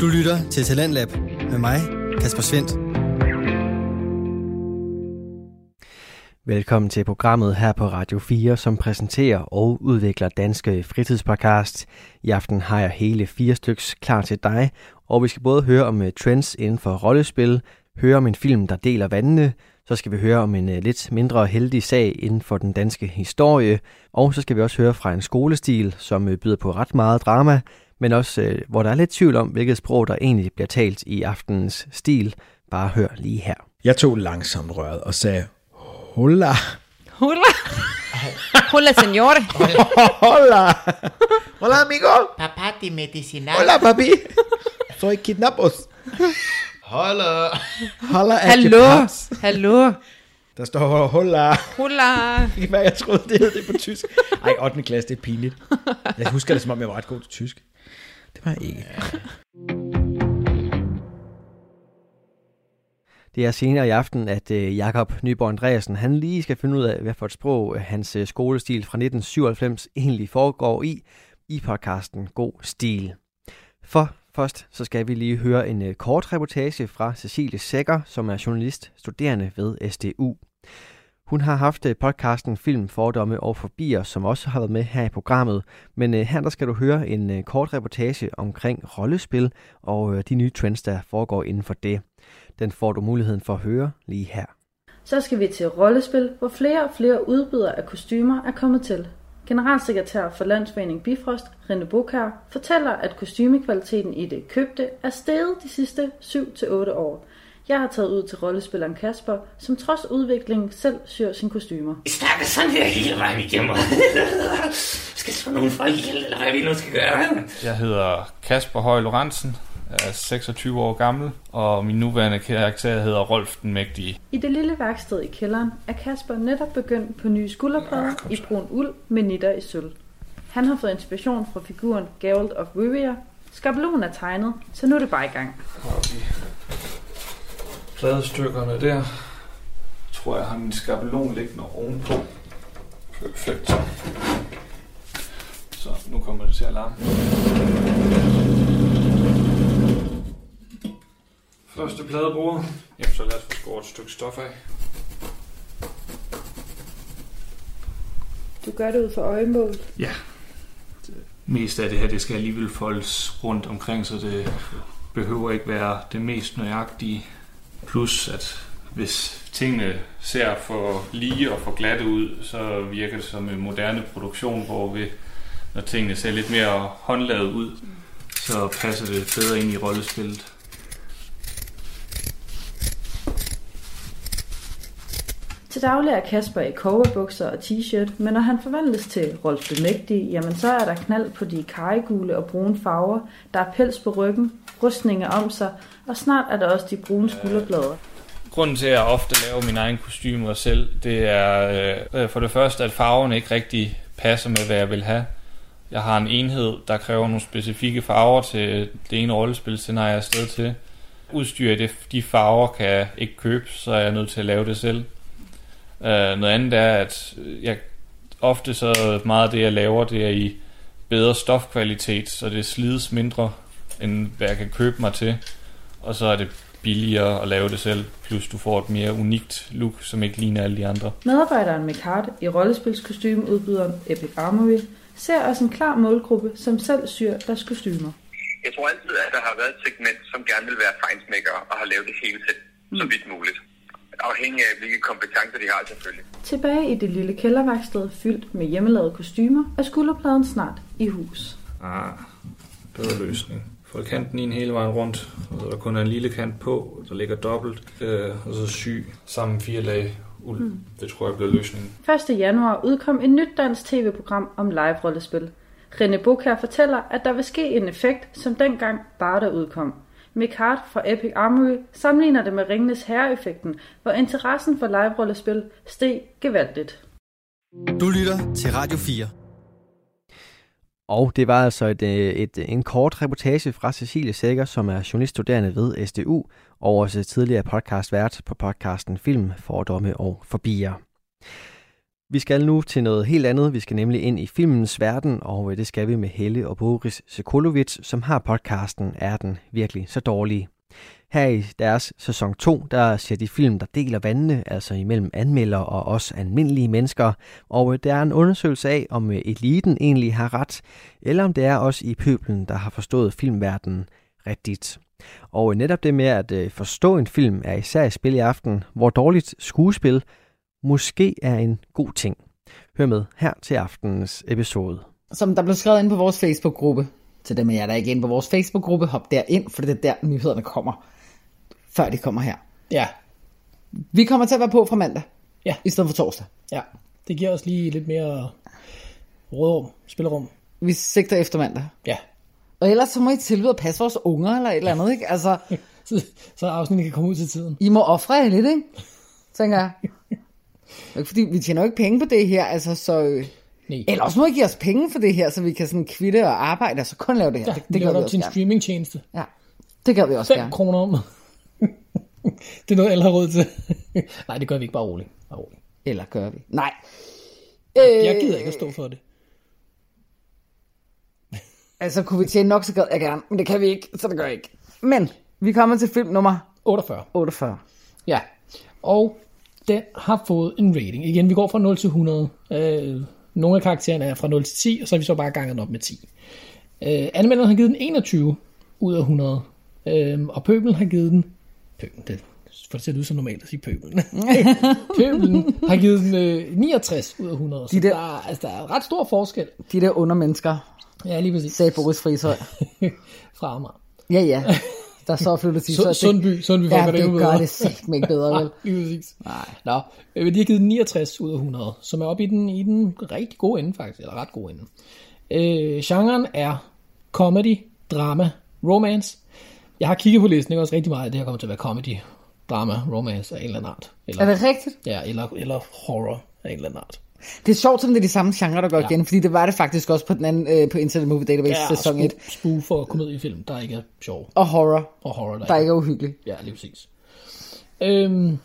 Du lytter til Talentlab med mig, Kasper Svendt. Velkommen til programmet her på Radio 4, som præsenterer og udvikler danske fritidspodcast. I aften har jeg hele fire styks klar til dig, og vi skal både høre om øh, trends inden for rollespil, høre om en film, der deler vandene, så skal vi høre om en øh, lidt mindre heldig sag inden for den danske historie, og så skal vi også høre fra en skolestil, som øh, byder på ret meget drama, men også uh, hvor der er lidt tvivl om, hvilket sprog der egentlig bliver talt i aftenens stil. Bare hør lige her. Jeg tog langsomt røret og sagde, hola. Hola. Hola, señor. hola. Hola, amigo. Papá de medicinal. Hola, papi. Soy kidnappos. Hola. Hola, Hallo. Hallo. Der står hola. Hola. Ikke hvad jeg troede, det hed det på tysk. Ej, 8. klasse, det er pinligt. Jeg husker det, som om jeg var ret god til tysk. Det var jeg ikke. Det er senere i aften, at øh, Jakob Nyborg Andreasen han lige skal finde ud af, hvad for et sprog øh, hans øh, skolestil fra 1997 egentlig foregår i, i podcasten God Stil. For først så skal vi lige høre en kort reportage fra Cecilie Sækker, som er journalist studerende ved SDU. Hun har haft øh, podcasten Film, Fordomme og Forbier, som også har været med her i programmet. Men øh, her der skal du høre en øh, kort reportage omkring rollespil og de nye trends, der foregår inden for det. Den får du muligheden for at høre lige her. Så skal vi til rollespil, hvor flere og flere udbydere af kostymer er kommet til. Generalsekretær for Landsforening Bifrost, Rene Bokær, fortæller, at kostymekvaliteten i det købte er steget de sidste 7-8 år. Jeg har taget ud til rollespilleren Kasper, som trods udviklingen selv syr sine kostymer. Vi snakker sådan her hele vejen igennem. skal slå nogle folk ihjel, eller hvad vi nu skal gøre. Jeg hedder Kasper Høj Lorentzen, er 26 år gammel, og min nuværende karakter hedder Rolf den Mægtige. I det lille værksted i kælderen er Kasper netop begyndt på nye skulderplader i brun uld med nitter i sølv. Han har fået inspiration fra figuren Geralt of Rivia. Skabelonen er tegnet, så nu er det bare i gang. Vi pladestykkerne der. Jeg tror, jeg har min skabelon liggende ovenpå. Perfekt. Så nu kommer det til at larme. Første pladebord. Jamen, så lad os få skåret et stykke stof af. Du gør det ud for øjemål. Ja. Mest af det her, det skal alligevel foldes rundt omkring, så det behøver ikke være det mest nøjagtige. Plus, at hvis tingene ser for lige og for glatte ud, så virker det som en moderne produktion, hvor vi, når tingene ser lidt mere håndlavet ud, så passer det bedre ind i rollespillet. Til daglig er Kasper i cowboybukser og t-shirt, men når han forvandles til Rolf Bemægtig, Mægtige, jamen så er der knald på de karregule og brune farver, der er pels på ryggen, rustninger om sig, og snart er der også de brune skulderblade. Grunden til, at jeg ofte laver mine egne kostymer selv, det er øh, for det første, at farverne ikke rigtig passer med, hvad jeg vil have. Jeg har en enhed, der kræver nogle specifikke farver til det ene rollespilscenarie, jeg er afsted til. Udstyr det, de farver kan jeg ikke købe, så er jeg nødt til at lave det selv. Uh, noget andet er, at jeg ofte så meget af det, jeg laver, det er i bedre stofkvalitet, så det slides mindre, end hvad jeg kan købe mig til. Og så er det billigere at lave det selv, plus du får et mere unikt look, som ikke ligner alle de andre. Medarbejderen Mikard i rollespilskostyme udbyderen Epic Armory ser også en klar målgruppe, som selv syr deres kostymer. Jeg tror altid, at der har været et segment, som gerne vil være fejnsmækkere og har lavet det hele selv, så vidt muligt. Afhængig af, hvilke kompetencer de har selvfølgelig. Tilbage i det lille kælderværksted fyldt med hjemmelavede kostymer, er skulderpladen snart i hus. Ah, bedre løsning. Få kanten ind hele vejen rundt, og så der kun er en lille kant på, der ligger dobbelt, øh, og så sy sammen fire lag uld. Mm. Det tror jeg bliver løsningen. 1. januar udkom et nyt dansk tv-program om live-rollespil. René Bokær fortæller, at der vil ske en effekt, som dengang bare der udkom. Mikard fra Epic Armory sammenligner det med Ringenes Herre-effekten, hvor interessen for live-rollespil steg gevaldigt. Du lytter til Radio 4. Og det var altså et, øh, et, øh, en kort reportage fra Cecilie Sækker, som er journaliststuderende ved SDU, og også tidligere podcastvært på podcasten Film, Fordomme og Forbier. Vi skal nu til noget helt andet. Vi skal nemlig ind i filmens verden, og øh, det skal vi med Helle og Boris Sokolovic, som har podcasten Er den virkelig så dårlig? Her i deres sæson 2, der ser de film, der deler vandene, altså imellem anmelder og os almindelige mennesker. Og øh, der er en undersøgelse af, om øh, eliten egentlig har ret, eller om det er os i pøblen, der har forstået filmverdenen rigtigt. Og øh, netop det med at forstå en film er især i spil i aften, hvor dårligt skuespil måske er en god ting. Hør med her til aftenens episode. Som der blev skrevet ind på vores Facebook-gruppe, til dem af jer, der er inde på vores Facebook-gruppe, hop derind, for det er der nyhederne kommer, før de kommer her. Ja, Vi kommer til at være på fra mandag, Ja. i stedet for torsdag. ja. Det giver os lige lidt mere rådrum, spillerum. Vi sigter efter mandag. Ja, Og ellers så må I tilbyde at passe vores unger eller et eller andet, ikke? Altså, så, så afsnittet kan komme ud til tiden. I må ofre jer lidt, ikke? Tænker jeg. Fordi, vi tjener jo ikke penge på det her, altså så... øh, Nej. Eller også må I give os penge for det her, så vi kan sådan kvitte og arbejde, og så kun lave det her. Ja, det, det det gør vi også til en streamingtjeneste. Ja, det gør vi også 5 gerne. kroner om. Det er noget, alle har råd til. Nej, det gør vi ikke bare roligt. Bare roligt. Eller gør vi? Nej. Jeg gider ikke at stå for det. Altså, kunne vi tjene nok, så gad jeg gerne. Men det kan vi ikke, så det gør jeg ikke. Men, vi kommer til film nummer 48. 48. Ja, og den har fået en rating. Igen, vi går fra 0 til 100. Øh, nogle af karaktererne er fra 0 til 10, og så har vi så bare ganget op med 10. Øh, anmelderen har givet den 21 ud af 100. Øh, og pøbelen har givet den... Pøbelen, det for det ser ud som normalt at sige pøbelen. pøbelen har givet den øh, 69 ud af 100. Så De der- der, er, altså, der er ret stor forskel. De der undermennesker, Ja, lige præcis. sagde Boris Frishøj. Fra Amager. Ja, ja. Der så flyttet til Sund- Sundby, Sundby Ja, det det gør bedre. det sæt ikke bedre, vel? Lige præcis. Nej. Nå, øh, de har givet den 69 ud af 100, som er oppe i den, i den rigtig gode ende faktisk, eller ret gode ende. Øh, genren er comedy, drama, romance. Jeg har kigget på listen, ikke også rigtig meget af det her kommer til at være comedy, drama, romance af en eller anden art. Eller, Er det rigtigt? Ja, eller, eller horror af en eller anden art. Det er sjovt, som det er de samme genre, der går Ja. igen, fordi det var det faktisk også på den anden, øh, på Internet Movie Database Ja, sæson 1. spu- spoof og komediefilm, der ikke er sjov. Og horror, Og horror, der, der ikke er uhyggelig. Ja, lige præcis. Øhm,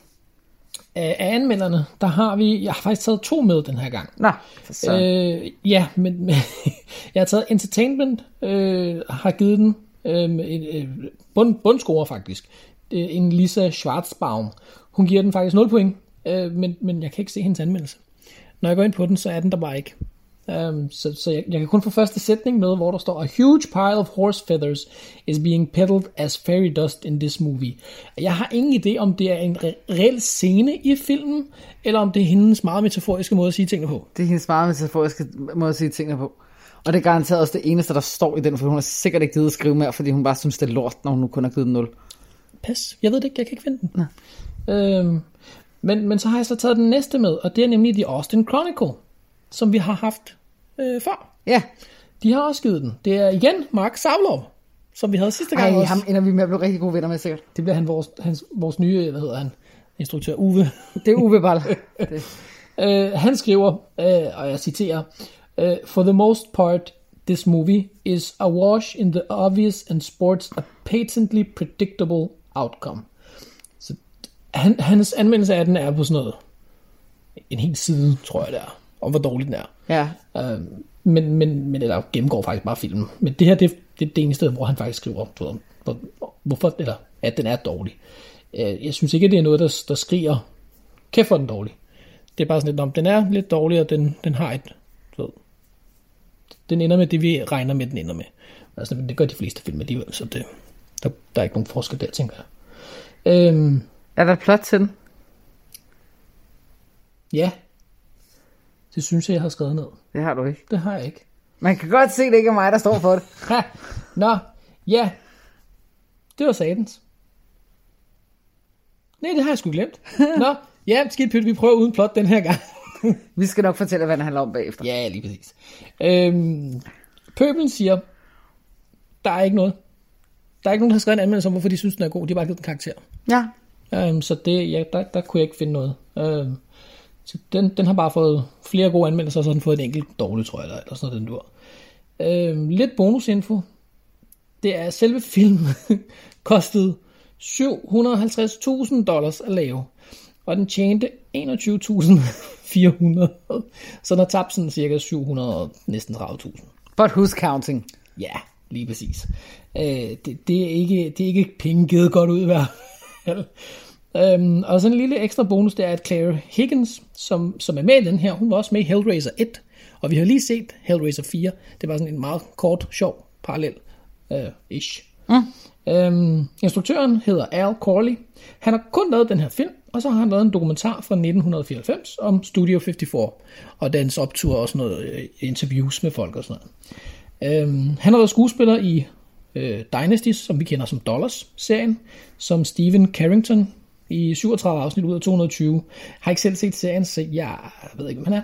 af anmelderne, der har vi, jeg har faktisk taget to med den her gang. Nå, for så. Øh, ja, men, men jeg har taget Entertainment, øh, har givet den Øhm, øh, en bund, bundscorer faktisk. En Lisa Schwarzbaum. Hun giver den faktisk 0 point, øh, men, men jeg kan ikke se hendes anmeldelse. Når jeg går ind på den, så er den der bare ikke. Um, så så jeg, jeg kan kun få første sætning med, hvor der står, A huge pile of horse feathers is being peddled as fairy dust in this movie. Jeg har ingen idé, om det er en re- reel scene i filmen, eller om det er hendes meget metaforiske måde at sige tingene på. Det er hendes meget metaforiske måde at sige tingene på. Og det er garanteret også det eneste, der står i den, for hun har sikkert ikke givet at skrive mere, fordi hun bare synes, det er lort, når hun nu kun har givet den 0. Pas. Jeg ved det ikke, jeg kan ikke finde den. Øhm, men, men så har jeg så taget den næste med, og det er nemlig The Austin Chronicle, som vi har haft øh, før. Ja. De har også givet den. Det er igen Mark Savlov, som vi havde sidste gang Ej, også. ham ender vi med at blive rigtig gode venner med, sikkert. Det bliver han vores, hans, vores nye, hvad hedder han, instruktør Uwe. Det er Uwe Ball. Det. Uh, han skriver, uh, og jeg citerer, uh, For the most part, this movie is a wash in the obvious and sports a patently predictable outcome. Så han, hans anmeldelse af den er på sådan noget, en hel side, tror jeg det er, om hvor dårlig den er. Ja. Uh, men, men, men eller gennemgår faktisk bare filmen. Men det her, det, det er det eneste, hvor han faktisk skriver, du ved, hvor, hvorfor, eller at den er dårlig. Uh, jeg synes ikke, at det er noget, der, der skriger, kæft for den dårlig. Det er bare sådan lidt, om den er lidt dårlig, og den, den har et, den ender med det, vi regner med, den ender med. Altså, det gør de fleste film alligevel, så det, der, der er ikke nogen forskel der, tænker jeg. Øhm, Er der plot til den? ja, det synes jeg, jeg har skrevet ned. Det har du ikke. Det har jeg ikke. Man kan godt se, det ikke er mig, der står for det. Ha! Nå, ja. Det var satans. Nej, det har jeg sgu glemt. Nå, ja, skidt pyt, vi prøver uden plot den her gang. Vi skal nok fortælle, hvad den handler om bagefter. Ja, lige præcis. Øhm, Pøbelen siger, der er ikke noget. Der er ikke nogen, der har skrevet en anmeldelse om, hvorfor de synes, den er god. De har bare givet den karakter. Ja. Øhm, så det, ja, der, der kunne jeg ikke finde noget. Øhm, så den, den har bare fået flere gode anmeldelser, og så har den fået en enkelt dårlig, tror jeg, eller, eller sådan noget, den dur. Øhm, lidt bonusinfo. Det er selve filmen kostede 750.000 dollars at lave. Og den tjente 21.400, så den har tabt sådan cirka 700, og næsten 30.000. But who's counting? Ja, lige præcis. Øh, det, det, er ikke, det er ikke penge givet godt ud i hvert fald. Øhm, og så en lille ekstra bonus, det er, at Claire Higgins, som, som er med i den her, hun var også med i Hellraiser 1, og vi har lige set Hellraiser 4. Det var sådan en meget kort, sjov parallel øh, ish. Mm. Øhm, instruktøren hedder Al Corley. Han har kun lavet den her film, og så har han lavet en dokumentar fra 1994 om Studio 54, og dens optur og sådan noget øh, interviews med folk og sådan noget. Øhm, han har været skuespiller i øh, Dynasties, som vi kender som Dollars-serien, som Steven Carrington i 37 afsnit ud af 220. Har ikke selv set serien, så jeg ved ikke, hvem han er.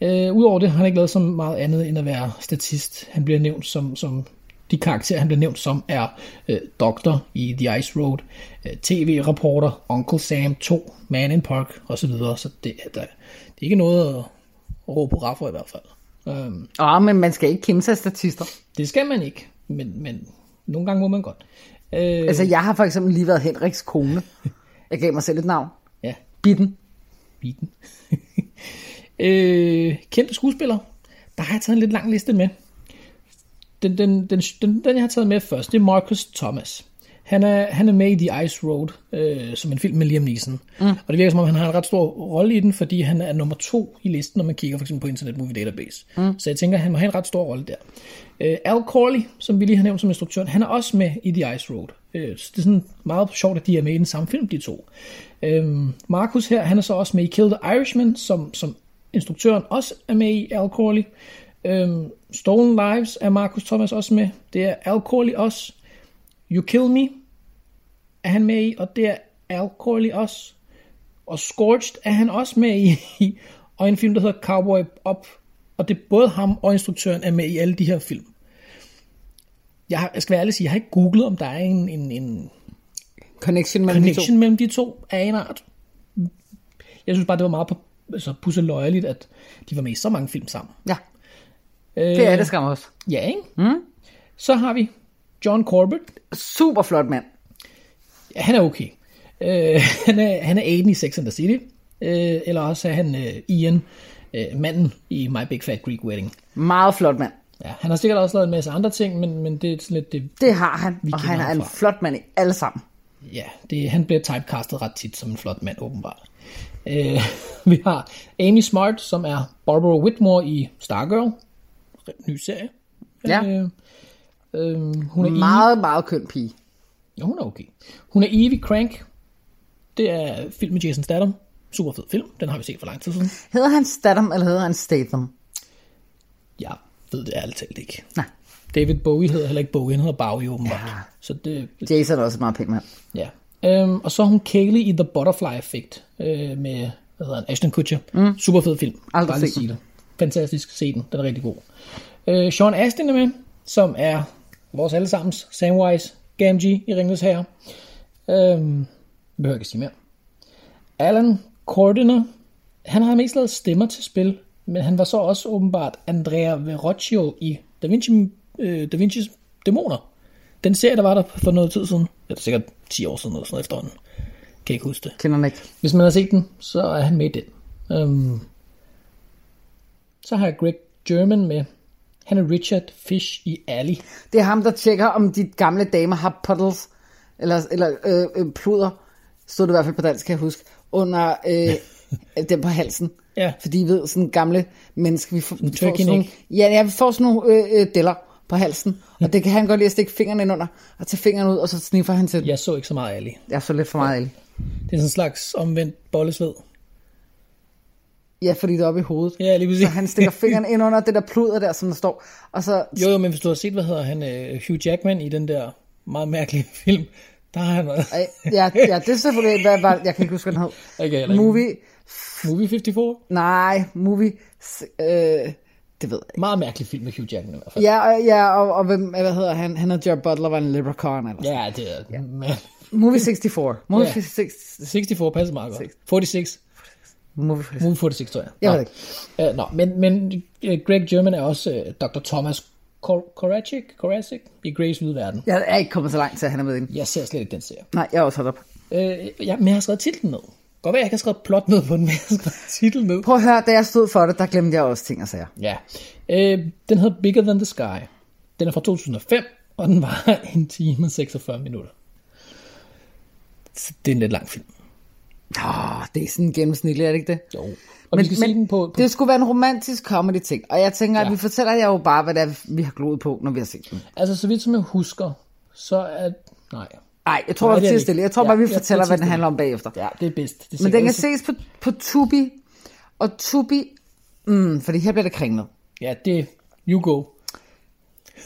Øh, Udover det har han ikke lavet så meget andet end at være statist. Han bliver nævnt som, som de karakterer, han bliver nævnt som, er øh, Doktor i The Ice Road, øh, TV-reporter, Uncle Sam 2, Man in Park osv. Så det, er der, det er ikke noget at, råbe på for i hvert fald. Um, Åh, men man skal ikke kæmpe sig af statister. det skal man ikke, men, men nogle gange må man godt. Øh, Altså, jeg har for eksempel lige været Henriks kone. Jeg gav mig selv et navn. Ja. Bitten. Bitten. øh, kendte skuespillere. Der har jeg taget en lidt lang liste med. Den, den, den, den, den jeg har taget med først, det er Marcus Thomas. Han er, han er med i The Ice Road, øh, som en film med Liam Neeson. Mm. Og det virker som om, han har en ret stor rolle i den, fordi han er nummer to i listen, når man kigger for eksempel på Internet Movie Database. Mm. Så jeg tænker, han må have en ret stor rolle der. Øh, Al Corley, som vi lige har nævnt som instruktør, han er også med i The Ice Road. Øh, så det er sådan meget sjovt, at de er med i den samme film, de to. Øh, Marcus her, han er så også med i Kill the Irishman, som, som instruktøren også er med i, Al Corley. Øhm, Stolen Lives er Marcus Thomas også med. Det er Al Corley også. You Kill Me er han med i, og det er Al Corley også. Og Scorched er han også med i, og en film, der hedder Cowboy Up. Og det er både ham og instruktøren er med i alle de her film. Jeg, har, jeg skal være ærlig sige, jeg har ikke googlet, om der er en, en, en Connection mellem connection de to. mellem de to af en art. Jeg synes bare, det var meget på, altså, pusseløjeligt, at de var med i så mange film sammen. Ja. Det er det skam også. Ja, ikke? Mm. Så har vi John Corbett. Super flot mand. Ja, han er okay. Øh, han, er, han er Aiden i Sex and the City. Øh, eller også er han øh, Ian, øh, manden i My Big Fat Greek Wedding. Meget flot mand. Ja, han har sikkert også lavet en masse andre ting, men, men det er sådan lidt det... Det har han, og han er en fra. flot mand i alle sammen. Ja, det, han bliver typecastet ret tit som en flot mand, åbenbart. Øh, vi har Amy Smart, som er Barbara Whitmore i Stargirl. Ny serie. Ja. Øh, øh, hun er Meget, meget køn pige. Ja, hun er okay. Hun er Evie Crank. Det er film med Jason Statham. Super fed film. Den har vi set for lang tid siden. Hedder han Statham, eller hedder han Statham? Jeg ved det ærligt talt ikke. Nej. David Bowie hedder heller ikke Bowie, han hedder Bowie åbenbart. Ja. Så det, Jason er også meget pæn mand. ja. Øhm, og så er hun Kaylee i The Butterfly Effect øh, med hvad hedder han, Ashton Kutcher. Mm. Super fed film. Aldrig set det. Fantastisk. Se den. Den er rigtig god. Øh, Sean Astin er med, som er vores allesammens Samwise Gamgee i Ringens Herre. Øhm, behøver ikke sige mere. Alan Cordiner, han har mest lavet stemmer til spil, men han var så også åbenbart Andrea Verrocchio i Da, Vinci, øh, da Vinci's Dæmoner. Den serie, der var der for noget tid siden. Det er sikkert 10 år siden eller sådan efterhånden. Kan jeg ikke huske det. Kender ikke. Hvis man har set den, så er han med i den. Um, så har jeg Greg German med. Han er Richard Fish i Alley. Det er ham, der tjekker, om de gamle damer har puddles, eller, eller øh, øh, pluder, stod det i hvert fald på dansk, kan jeg huske, under øh, den på halsen. Ja. Fordi I ved, sådan gamle mennesker, vi får, vi får sådan nogle, ja, ja, vi får sådan nogle øh, øh, deller på halsen, og det kan han godt lide at stikke fingrene ind under, og tage fingrene ud, og så sniffer han til. Jeg så ikke så meget Alley. Jeg så lidt for meget ja. Det er sådan en slags omvendt bollesved. Ja, fordi det er oppe i hovedet. Ja, lige præcis. Så han stikker fingrene ind under det der pluder der, som der står, og så... Jo, jo, men hvis du har set, hvad hedder han, uh, Hugh Jackman i den der meget mærkelige film, der har han... Ej, ja, ja, det er selvfølgelig, hvad var, jeg kan ikke huske, hvad den hed. Okay, ikke. Movie, Movie 54? nej, movie, øh, det ved jeg ikke. Meget mærkelig film med Hugh Jackman i hvert fald. Ja, og, ja, og, og hvem, hvad hedder han? Han og Jared Butler var en leprechaun eller sådan. Ja, det er... Ja. Movie 64. Movie Ja. 66. 64 passer meget godt. 46. Movie 66. Movie 46, tror jeg. Jeg ved ikke. Uh, nå, men, men uh, Greg German er også uh, Dr. Thomas Kor- Korachik, Korachik i Grace Hvide Verden. Jeg er ikke kommet så langt til, at han er med i den. Jeg ser slet ikke den serie. Nej, jeg er også holdt op. Uh, ja, men jeg har skrevet titlen ned. Godt være, jeg ikke har skrevet plot ned på den, men jeg har skrevet titel ned. Prøv at høre, da jeg stod for det, der glemte jeg også ting og sager. Ja. Øh, den hedder Bigger Than the Sky. Den er fra 2005, og den var en time og 46 minutter. Så det er en lidt lang film. Åh, det er sådan gennemsnitligt, er det ikke det? Jo. Og men, vi skal men, se den på, på... Det skulle være en romantisk comedy ting, og jeg tænker, ja. Ja. at vi fortæller jer jo bare, hvad det er, vi har gloet på, når vi har set den. Altså, så vidt som jeg husker, så er... Nej. Nej, jeg tror, Nej, det er stille. Jeg tror ikke. bare, vi Ja, ja, fortæller, er hvad den handler om bagefter. Ja, det er bedst. Det er Men den kan ses på, på Tubi, og Tubi, mm, fordi her bliver det kringlet. Ja, det you go.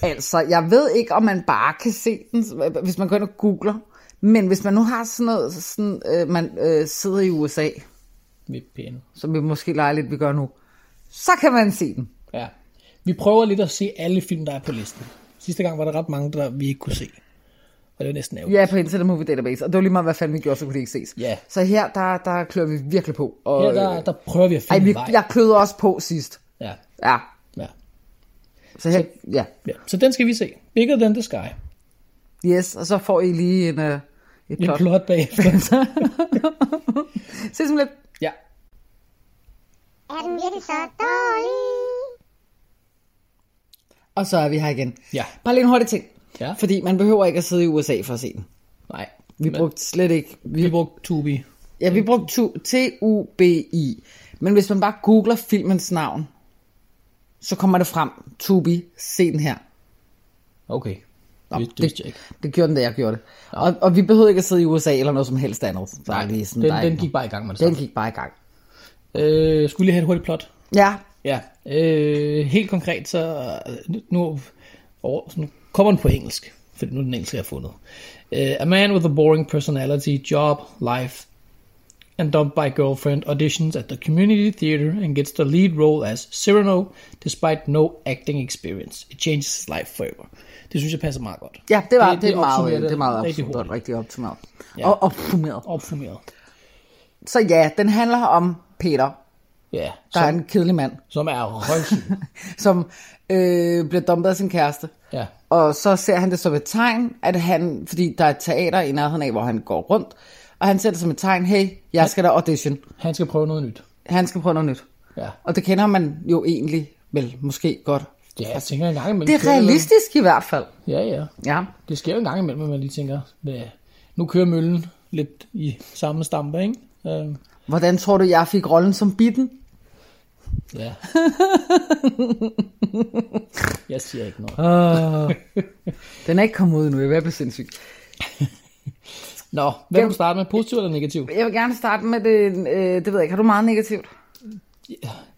Altså, jeg ved ikke, om man bare kan se den, hvis man går ind og googler. Men hvis man nu har sådan noget, sådan, øh, man øh, sidder i USA, VPN. som vi måske leger lidt, vi gør nu, så kan man se den. Ja. Vi prøver lidt at se alle film, der er på listen. Sidste gang var der ret mange, der vi ikke kunne se. Og det var næsten ærgerligt. Ja, på Internet Movie Database, og det var lige meget, hvad fanden vi gjorde, så kunne det ikke ses. Ja. Så her, der, der klør vi virkelig på. Og, Her der, der prøver vi at Ej, finde vi, en vej. jeg kløede også på sidst. Ja. Ja. Ja. Så her, ja. ja. Så den skal vi se. Bigger Than the Sky. Yes, og så får I lige en, uh, et Et plot. plot bagefter. Se som lidt. Ja. Er den virkelig så dårlig? Og så er vi her igen. Ja. Bare lige en hurtig ting. Ja. Fordi man behøver ikke at sidde i USA for at se den. Nej. Vi Men- brugte slet ikke... Vi, Vi brugte Tubi. Ja, vi brugte tu- T-U-B-I. Men hvis man bare googler filmens navn, så kommer det frem. Tubi, se den her. Okay. Nå, det, det, ikke. Det gjorde den, da jeg gjorde det. Og, og vi behøvede ikke at sidde i USA eller noget som helst andet. Så Nej, lige sådan, den, den gik bare i gang med det Den gik bare i gang. Øh, skulle lige have et hurtigt plot? Ja. Ja. Øh, helt konkret, så nu, nu, over, så nu kommer den på engelsk, for nu er den engelske, jeg har fundet. Uh, a man with a boring personality, job, life, and dumped by girlfriend auditions at the community theater and gets the lead role as Cyrano, despite no acting experience. It changes his life forever. Det synes jeg passer meget godt. Ja, det var det, det, er meget, det er meget rigtig opsummeret, hurtigt. rigtig opsummeret. Ja. Og opsummeret. Opsummeret. Så ja, den handler om Peter, Ja, der som, er en kedelig mand, som er røvsyg. som øh, bliver dumpet af sin kæreste. ja. Og så ser han det som et tegn, at han, fordi der er et teater i nærheden af, hvor han går rundt, og han ser det som et tegn, hey, jeg skal da audition. Han skal prøve noget nyt. Han skal prøve noget nyt. Ja. Og det kender man jo egentlig vel måske godt. Ja, jeg tænker en gang imellem. Det er realistisk i hvert fald. Ja, ja. Ja. Det sker jo en gang imellem, at man lige tænker, hvad, nu kører møllen lidt i samme stampe, ikke? Uh, Hvordan tror du, jeg fik rollen som bitten? ja. Jeg siger ikke noget. Uh, den er ikke kommet ud endnu, jeg vil blive sindssyg. Nå, hvad vil du starte med? Positiv eller negativ? Jeg vil gerne starte med det, øh, det ved jeg ikke, har du meget negativt?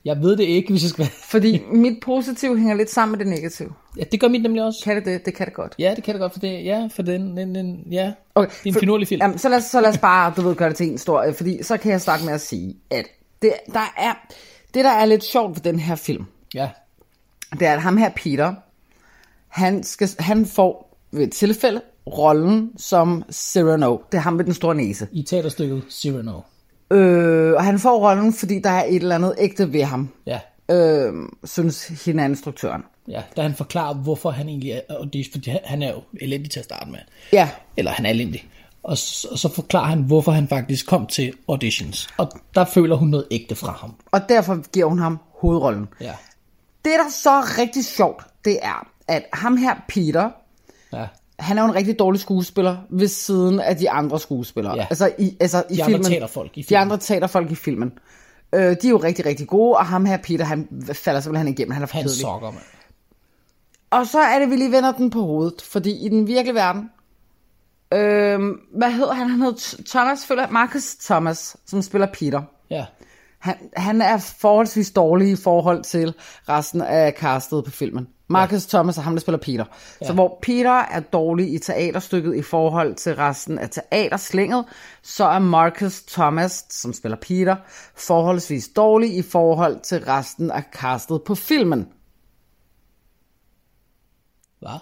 Jeg ved det ikke, hvis jeg skal. Fordi mit positiv hænger lidt sammen med det negative. Ja, det gør mit nemlig også. Kan det det? Det kan det godt. Ja, det kan det godt, for det, ja, for den, den, den ja, Okay, det er en for- finurlig film. Jamen, så, lad os, så lad os bare, du ved, gøre det til en stor, fordi så kan jeg starte med at sige, at det, der er, det, der er lidt sjovt ved den her film, Ja, det er, at ham her, Peter, han, skal, han får ved et tilfælde rollen som Cyrano. Det er ham med den store næse. i teaterstykket Cyrano. Øh, og han får rollen, fordi der er et eller andet ægte ved ham, Ja, øh, synes hende er instruktøren. ja, da han forklarer, hvorfor han egentlig er audition, fordi han- han er jo elendig til at starte med. Ja, Eller han er elendig. Og så, og så forklarer han, hvorfor han faktisk kom til auditions. Og der føler hun noget ægte fra ham. og derfor giver hun ham hovedrollen. Ja, Det, der så er rigtig sjovt, det er, at ham her, Peter, ja. Han er jo en rigtig dårlig skuespiller ved siden af de andre skuespillere. Ja. Altså i, altså i De andre filmen. teaterfolk i De filmen. andre teaterfolk i filmen. Øh, de er jo rigtig, rigtig gode, og ham her, Peter, han falder simpelthen igennem. Han er for Han kedelig. sokker, mand. Og så er det, vi lige vender den på hovedet, fordi i den virkelige verden, øh, hvad hedder han? Han hedder Thomas, føler Marcus Thomas, som spiller Peter. Ja, Han, han er forholdsvis dårlig i forhold til resten af castet på filmen. Marcus ja. Thomas er ham, der spiller Peter. Ja. Så hvor Peter er dårlig i teaterstykket i forhold til resten af teaterslænget, så er Marcus Thomas, som spiller Peter, forholdsvis dårlig i forhold til resten af castet på filmen. hvad?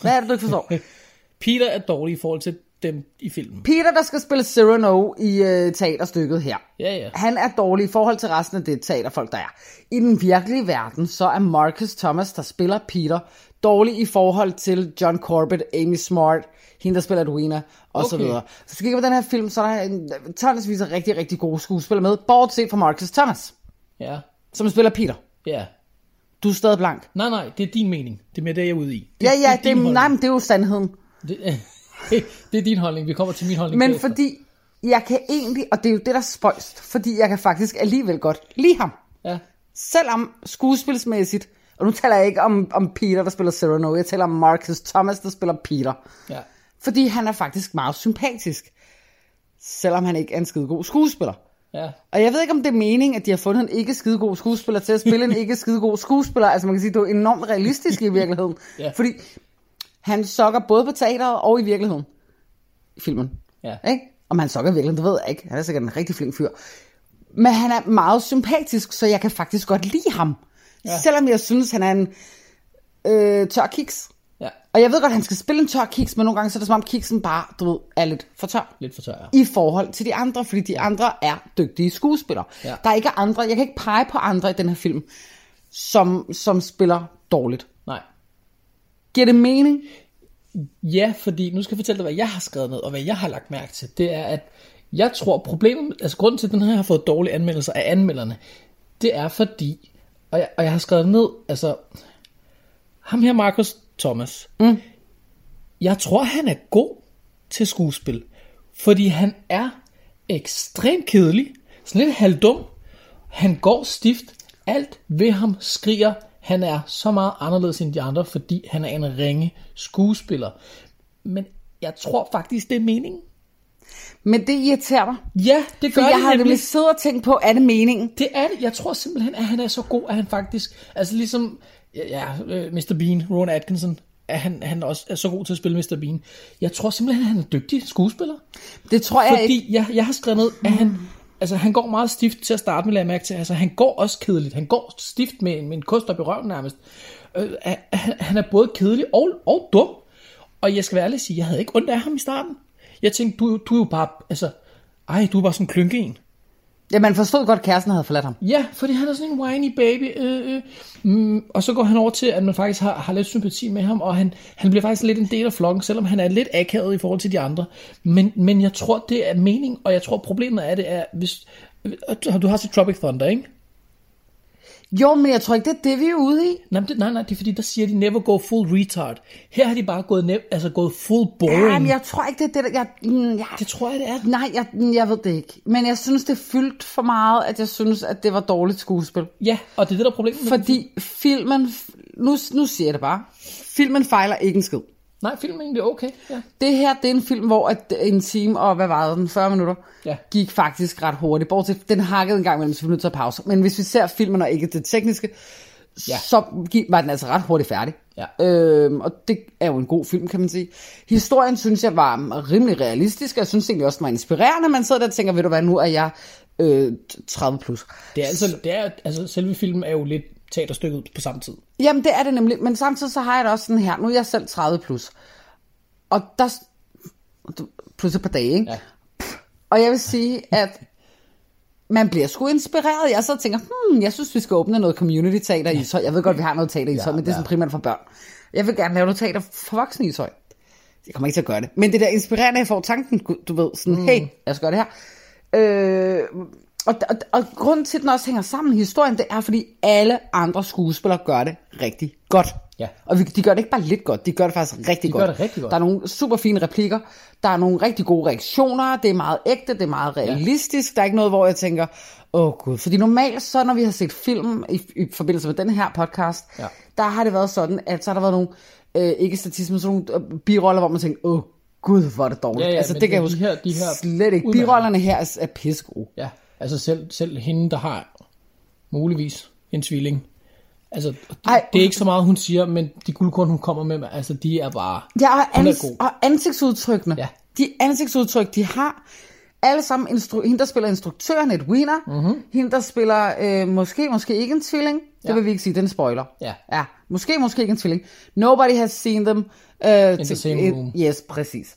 Hvad er det, du ikke forstår? Peter er dårlig i forhold til dem i filmen. Peter, der skal spille Cyrano i øh, teaterstykket her. Ja, ja. Han er dårlig i forhold til resten af det teaterfolk, der er. I den virkelige verden, så er Marcus Thomas, der spiller Peter, dårlig i forhold til John Corbett, Amy Smart, hende der spiller Edwina, og så Okay. videre. Så du kigger på den her film, så er der en tonsvis af rigtig, rigtig gode skuespillere med, bortset fra Marcus Thomas, Ja. som spiller Peter. Ja. Du er stadig blank. Nej, nej, det er din mening. Det er mere det, jeg er ude i. Ja, ja, det, det, nej, men det er jo sandheden. Det, det er din holdning. Vi kommer til min holdning. Men bagefter. fordi jeg kan egentlig, og det er jo det, der er spøjst, fordi jeg kan faktisk alligevel godt lide ham. Ja. Selvom skuespilsmæssigt, og nu taler jeg ikke om, om Peter, der spiller Cyrano, jeg taler om Marcus Thomas, der spiller Peter. Ja. Fordi han er faktisk meget sympatisk, selvom han ikke er en skide god skuespiller. Ja. Og jeg ved ikke, om det er meningen, at de har fundet en ikke skide god skuespiller til at spille en ikke skide god skuespiller. Altså man kan sige, det er enormt realistisk i virkeligheden. Ja. Fordi han sokker både på teateret og i virkeligheden. I filmen. Ja. Ikke? Om han sokker i virkeligheden, det ved jeg ikke. Han er sikkert en rigtig flink fyr. Men han er meget sympatisk, så jeg kan faktisk godt lide ham. Ja. Selvom jeg synes, han er en øh, tør kiks. Ja. Og jeg ved godt, at han skal spille en tør kiks, men nogle gange så er det som om kiksen bare, du ved, er lidt for tør. Lidt for tør, ja. I forhold til de andre, fordi de andre er dygtige skuespillere. Ja. Der er ikke andre, jeg kan ikke pege på andre i den her film, som, som spiller dårligt. Giver det mening? Ja, fordi nu skal jeg fortælle dig, hvad jeg har skrevet ned, og hvad jeg har lagt mærke til. Det er, at jeg tror, problemet, altså grunden til, at den her har fået dårlige anmeldelser af anmelderne, det er fordi, og jeg, og jeg har skrevet ned, altså, ham her Marcus Thomas, mm. jeg tror, han er god til skuespil, fordi han er ekstremt kedelig, sådan lidt halvdum, han går stift, alt ved ham skriger, han er så meget anderledes end de andre, fordi han er en ringe skuespiller. Men jeg tror faktisk, det er meningen. Men det irriterer mig. Ja, det gør For jeg det har nemlig siddet og tænkt på, er det meningen? Det er det. Jeg tror simpelthen, at han er så god, at han faktisk... Altså ligesom ja, øh, Mr. Bean, Rowan Atkinson, at han, han også er så god til at spille Mr. Bean. Jeg tror simpelthen, at han er en dygtig skuespiller. Det tror jeg Fordi ikke. jeg, jeg har skrevet ned, at han, altså, han går meget stift til at starte med, lader jeg mærke til. Altså, han går også kedeligt. Han går stift med, med en kost op i røven nærmest. Øh, han, han er både kedelig og, og dum. Og jeg skal være ærlig og sige, jeg havde ikke ondt af ham i starten. Jeg tænkte, du, du er jo bare, altså, ej, du er bare sådan en klynke en. Ja, man forstod godt, at kæresten havde forladt ham. Ja, fordi han er sådan en whiny baby. Øh, øh. Mm, og så går han over til, at man faktisk har, har lidt sympati med ham, og han, han bliver faktisk lidt en del af flokken, selvom han er lidt akavet i forhold til de andre. Men, men jeg tror, det er mening, og jeg tror, problemet er det, er, hvis... Øh, du har set Tropic Thunder, ikke? Jo, men jeg tror ikke, det er det, vi er ude i. Nej, det, nej, nej, det er fordi, der siger de never go full retard. Her har de bare gået, nev, altså gået full boring. Ja, men jeg tror ikke, det er det, der... Jeg, mm, ja. Det tror jeg, det er. Nej, jeg, mm, jeg ved det ikke. Men jeg synes, det fyldt for meget, at jeg synes, at det var dårligt skuespil. Ja, og det er det, der er problemet. Fordi filmen... Nu, nu siger jeg det bare. Filmen fejler ikke en skid. Nej, filmen er egentlig okay. Ja. Det her, det er en film, hvor at en time og, hvad var den, 40 minutter, Ja. gik faktisk ret hurtigt. Bortset, den hakkede en gang imellem, så vi nødt til at pause. Men hvis vi ser filmen og ikke det tekniske, Ja. så var den altså ret hurtigt færdig. Ja. Øhm, og det er jo en god film, kan man sige. Historien synes jeg var rimelig realistisk, og jeg synes egentlig også, den var inspirerende. Man sidder der og tænker, ved du hvad, nu er jeg øh, 30 plus. Det er altså, det er, altså, selve filmen er jo lidt teaterstykket på samme tid. Jamen, det er det nemlig. Men samtidig så har jeg det også sådan her. Nu er jeg selv 30 plus. Og der... Plus et par dage, ikke? Ja. Og jeg vil sige, at man bliver sgu inspireret. Jeg så tænker, hmm, jeg synes, vi skal åbne noget community teater i Ishøj. Jeg ved godt, vi har noget teater i Ishøj, Ja, men det er sådan primært for børn. Jeg vil gerne lave noget teater for voksne i Ishøj. Jeg kommer ikke til at gøre det. Men det der inspirerende, jeg får tanken, du ved, sådan, mm. hey, jeg skal gøre det her. Øh, og, og, og grunden til, at den også hænger sammen i historien, det er, fordi alle andre skuespillere gør det rigtig godt. Ja. Og vi, de gør det ikke bare lidt godt, de gør det faktisk rigtig De godt. gør det rigtig godt. Der er nogle super fine replikker, der er nogle rigtig gode reaktioner, det er meget ægte, det er meget realistisk, ja. der er ikke noget, hvor jeg tænker, åh oh, gud. Fordi normalt, så når vi har set film i, i forbindelse med den her podcast, Ja. der har det været sådan, at så har der været nogle, øh, ikke statisme, sådan nogle øh, biroller, hvor man tænker, åh oh, gud, hvor er det dårligt. Ja, ja, altså men det kan jeg de huske her- de her slet ikke. Birollerne her er, er pissegode. Ja, altså selv, selv hende, der har muligvis en tvilling. Altså, det, Ej. det er ikke så meget, hun siger, men de guldkorn, hun kommer med, altså, de er bare... Ja, og, er ans- og ansigtsudtrykkene. Ja. De ansigtsudtryk, de har, alle sammen, instru- hende der spiller instruktøren, Edwina, mm-hmm. hende der spiller, øh, måske, måske ikke en tvilling, det. Ja. vil vi ikke sige, den spoiler. Ja. ja. Måske, måske ikke en tvilling. Nobody has seen them. Uh, In the same room. Yes, præcis.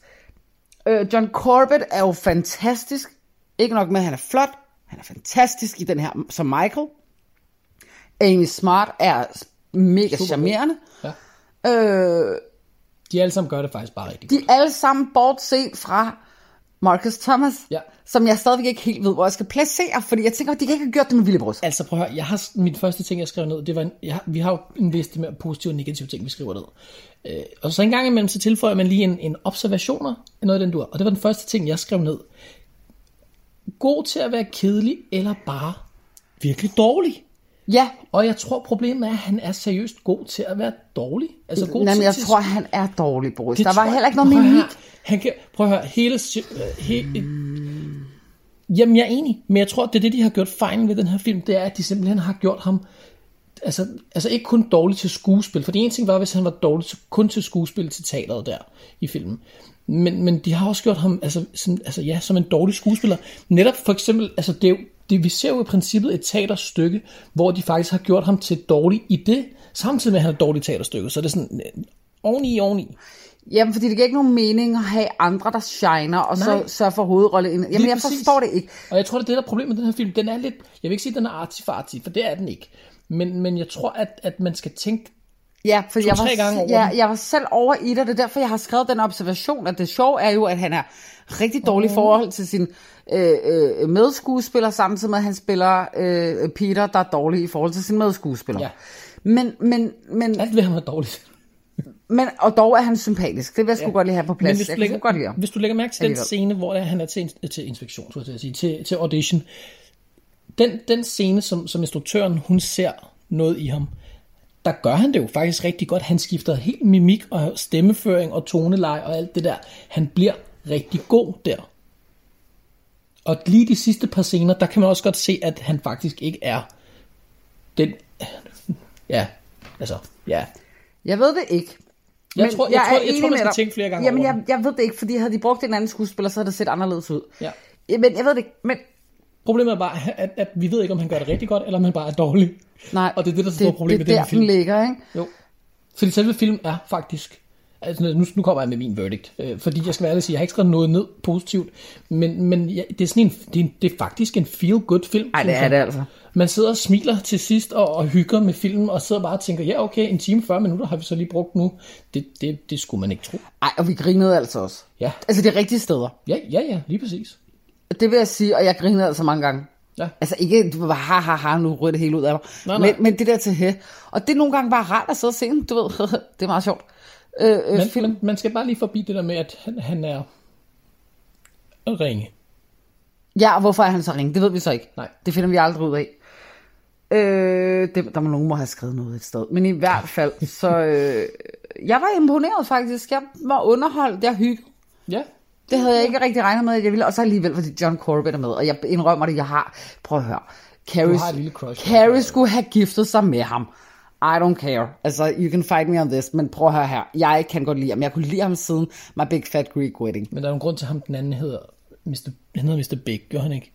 Uh, John Corbett er jo fantastisk. Ikke nok med, at han er flot, han er fantastisk i den her som Michael. Amy Smart er mega Super charmerende. Ja. Øh, De alle sammen gør det faktisk bare rigtigt. de er alle sammen bortset fra Marcus Thomas, Ja. som jeg stadigvæk ikke helt ved, hvor jeg skal placere, fordi jeg tænker, at de kan ikke have gjort det med brus. Altså prøv at høre, jeg har, min første ting, jeg skrev ned, det var, en, jeg, vi har jo en liste med positive og negative ting, vi skriver ned. Øh, og så en gang imellem, så tilføjer man lige en, en observationer af noget af den, du har. Og det var den første ting, jeg skrev ned. God til at være kedelig, eller bare virkelig dårlig. Ja. Og jeg tror, problemet er, at han er seriøst god til at være dårlig. Altså god Jamen, til, jeg til tror, han er dårlig, Boris. Det Der var jeg- heller ikke noget mimik. Han kan, prøv at høre, hele... øh, he, jamen, jeg er enig, men jeg tror, det er det, de har gjort fejlen ved den her film, det er, at de simpelthen har gjort ham altså, altså ikke kun dårlig til skuespil, for det ene ting var, hvis han var dårlig til, kun til skuespil til teateret der i filmen. Men, men de har også gjort ham altså, som, altså, ja, som en dårlig skuespiller. Netop for eksempel, altså det, er jo- det, vi ser jo i princippet et teaterstykke, hvor de faktisk har gjort ham til dårlig i det, samtidig med at han er et dårligt teaterstykke. Så det er sådan øh, oveni, oveni. Jamen, fordi det giver ikke nogen mening at have andre, der shiner, og Nej. så sørge for hovedrolle. Jamen, Lige jeg præcis. forstår det ikke. Og jeg tror, det er det, der er problemet med den her film. Den er lidt, jeg vil ikke sige, at den er arty-farty, for det er den ikke. Men, men jeg tror, at, at man skal tænke Ja, for jeg var, gange over ja, jeg var selv over i det, og det er derfor, jeg har skrevet den observation, at det sjove er jo, at han er rigtig dårlig i forhold til sin øh, øh, medskuespiller, samtidig med, at han spiller øh, Peter, der er dårlig i forhold til sin medskuespiller. Ja. Men, men, men, Alt ved ham er dårligt. men, og dog er han sympatisk. Det vil jeg sgu Ja. godt lige have på Men plads. hvis Jeg du, lægger, godt lide hvis du lægger mærke til den scene, hvor han er til, til inspektion, skulle jeg sige, til, til audition, den, den scene, som, som instruktøren, hun ser noget i ham, der gør han det jo faktisk rigtig godt. Han skifter helt mimik og stemmeføring og toneleje og alt det der. Han bliver rigtig god der. Og lige de sidste par scener, der kan man også godt se, at han faktisk ikke er den... Ja, altså, ja. Jeg ved det ikke. Jeg Men tror- jeg tror- er jeg tror, man skal tænke flere gange Jamen, over jeg, jeg ved det ikke, fordi havde de brugt en anden skuespiller, så havde det set anderledes ud. Ja. Men jeg ved det ikke. Men Problemet er bare, at, at vi ved ikke, om han gør det rigtig godt, eller om han bare er dårlig. nej, Og det er det, der er det store problem det med er den der, film. den ligger, ikke? Jo. Fordi selve film er faktisk... Altså, nu, nu kommer jeg med min verdict. Øh, fordi jeg skal være ærlig sige, jeg har ikke skrevet noget ned positivt. Men, men ja, det, er sådan en, det, er, en- det er faktisk en feel-good film. Ej, det er det altså. Man sidder og smiler til sidst og, og hygger med filmen, og sidder bare og tænker, ja okay, en time 40 minutter har vi så lige brugt nu. Det, det, det skulle man ikke tro. Ej, og vi grinede altså også. Ja. Altså de rigtige steder. Ja, ja, ja, lige præcis. Det vil jeg sige, og jeg grinede altså mange gange. Ja. Altså ikke, du var bare, ha, ha, ha, nu ryger det hele ud af mig. Nej, nej. Men, men det der til hæ. Og det er nogle gange bare rart at sidde og se den, du ved. det er meget sjovt. Øh, øh, Men, film. men man skal bare lige forbi det der med, at han, han er ringe. Ja, og hvorfor er han så ringe? Det ved vi så ikke. Nej. Det finder vi aldrig ud af. Øh, det, der må nogen må have skrevet noget et sted. Men i hvert fald, så... Øh, jeg var imponeret faktisk. Jeg var underholdt. Jeg hyggede. Ja. Det havde jeg ikke rigtig regnet med, at jeg ville. Og så alligevel, fordi John Corbett er med. Og jeg indrømmer det, jeg har... Prøv at høre. Carrie, har et lille crush Carrie skulle have giftet sig med ham. I don't care. Altså, you can fight me on this. Men prøv at høre her. Jeg kan godt lide ham. Jeg kunne lide ham siden My Big Fat Greek Wedding. Men der er en grund til, ham den anden hedder Mr. Han hedder Mr. Big, gør han ikke?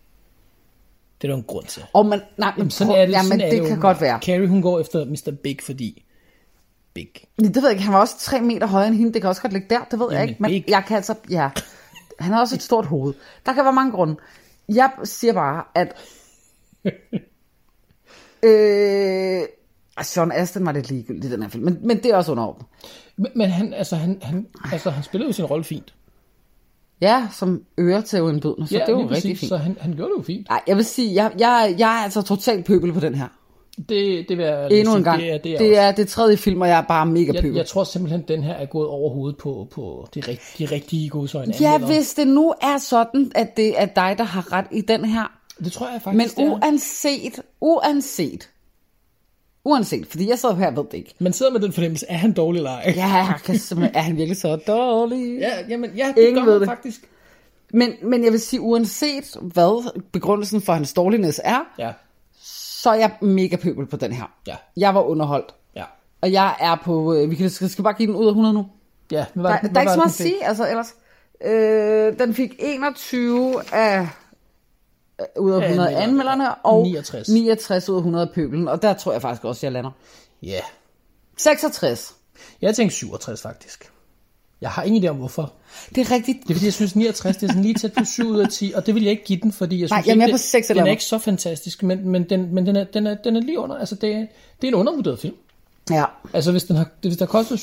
Det er der en grund til. Og man, nej, men Jamen, sådan prøv- er det, sådan er det jo. kan godt være. Carrie, hun går efter Mr. Big, fordi Big. Det ved jeg ikke. Han var også tre meter højere end hende. Det kan også godt ligge der. Det ved jeg Jamen, ikke. Men big. jeg kan altså... Ja. Han har også et stort hoved. Der kan være mange grunde. Jeg siger bare, at... øh, altså, Sean Astin var lidt ligegyldig i den her film. Men, men det er også underordnet. Men, men han, altså, han, han, altså, han spiller jo sin rolle fint. Ja, som ører til en. Så ja, det er lige rigtig præcis, fint. Så han, han gjorde det jo fint. Nej, jeg vil sige, jeg, jeg, jeg er altså totalt pøbel på den her. Det, det vil jeg Endnu sige, en gang. Det er, det er, det også. er det tredje film, og jeg er bare mega jeg, pøbel. jeg tror simpelthen, den her er gået over hovedet på, på de, rigt, de rigtige godsøjne. Ja, hvis det nu er sådan, at det er dig, der har ret i den her. Det tror jeg Men faktisk, er. uanset, uanset, uanset, fordi jeg sidder her og ved det ikke. Man sidder med den fornemmelse, er han dårlig eller ej? Ja, jeg kan er han virkelig så dårlig? Ja, jamen, ja, det Ingen gør ved man det. faktisk. Men, men jeg vil sige, uanset hvad begrundelsen for hans dårlignes er, Ja, så er jeg mega pøbel på den her. ja, Jeg var underholdt. ja. Og jeg er på, øh, vi kan, skal, skal bare give den ud af 100 nu. Ja, hvad var, Der, hvad der er ikke så meget den at fik? sige, altså ellers. Øh, den fik 21 af af- ud af 100 Anmelderne, anmelderne, og 69. 69 ud af 100 af pøbelen, og der tror jeg faktisk også, jeg lander. Ja. 66. Jeg tænkte 67 faktisk. Jeg har ingen idé om hvorfor. Det er rigtigt. Det er fordi, jeg synes 69, det er sådan lige tæt på 7 ud af 10, og det vil jeg ikke give den, fordi jeg Nej, synes jeg er på det- seks eller den er ikke så fantastisk, men, men, den, men den, er, den, er, den er lige under. Altså, det, er, det er en undervurderet film. Ja. Altså hvis, den har, hvis der koster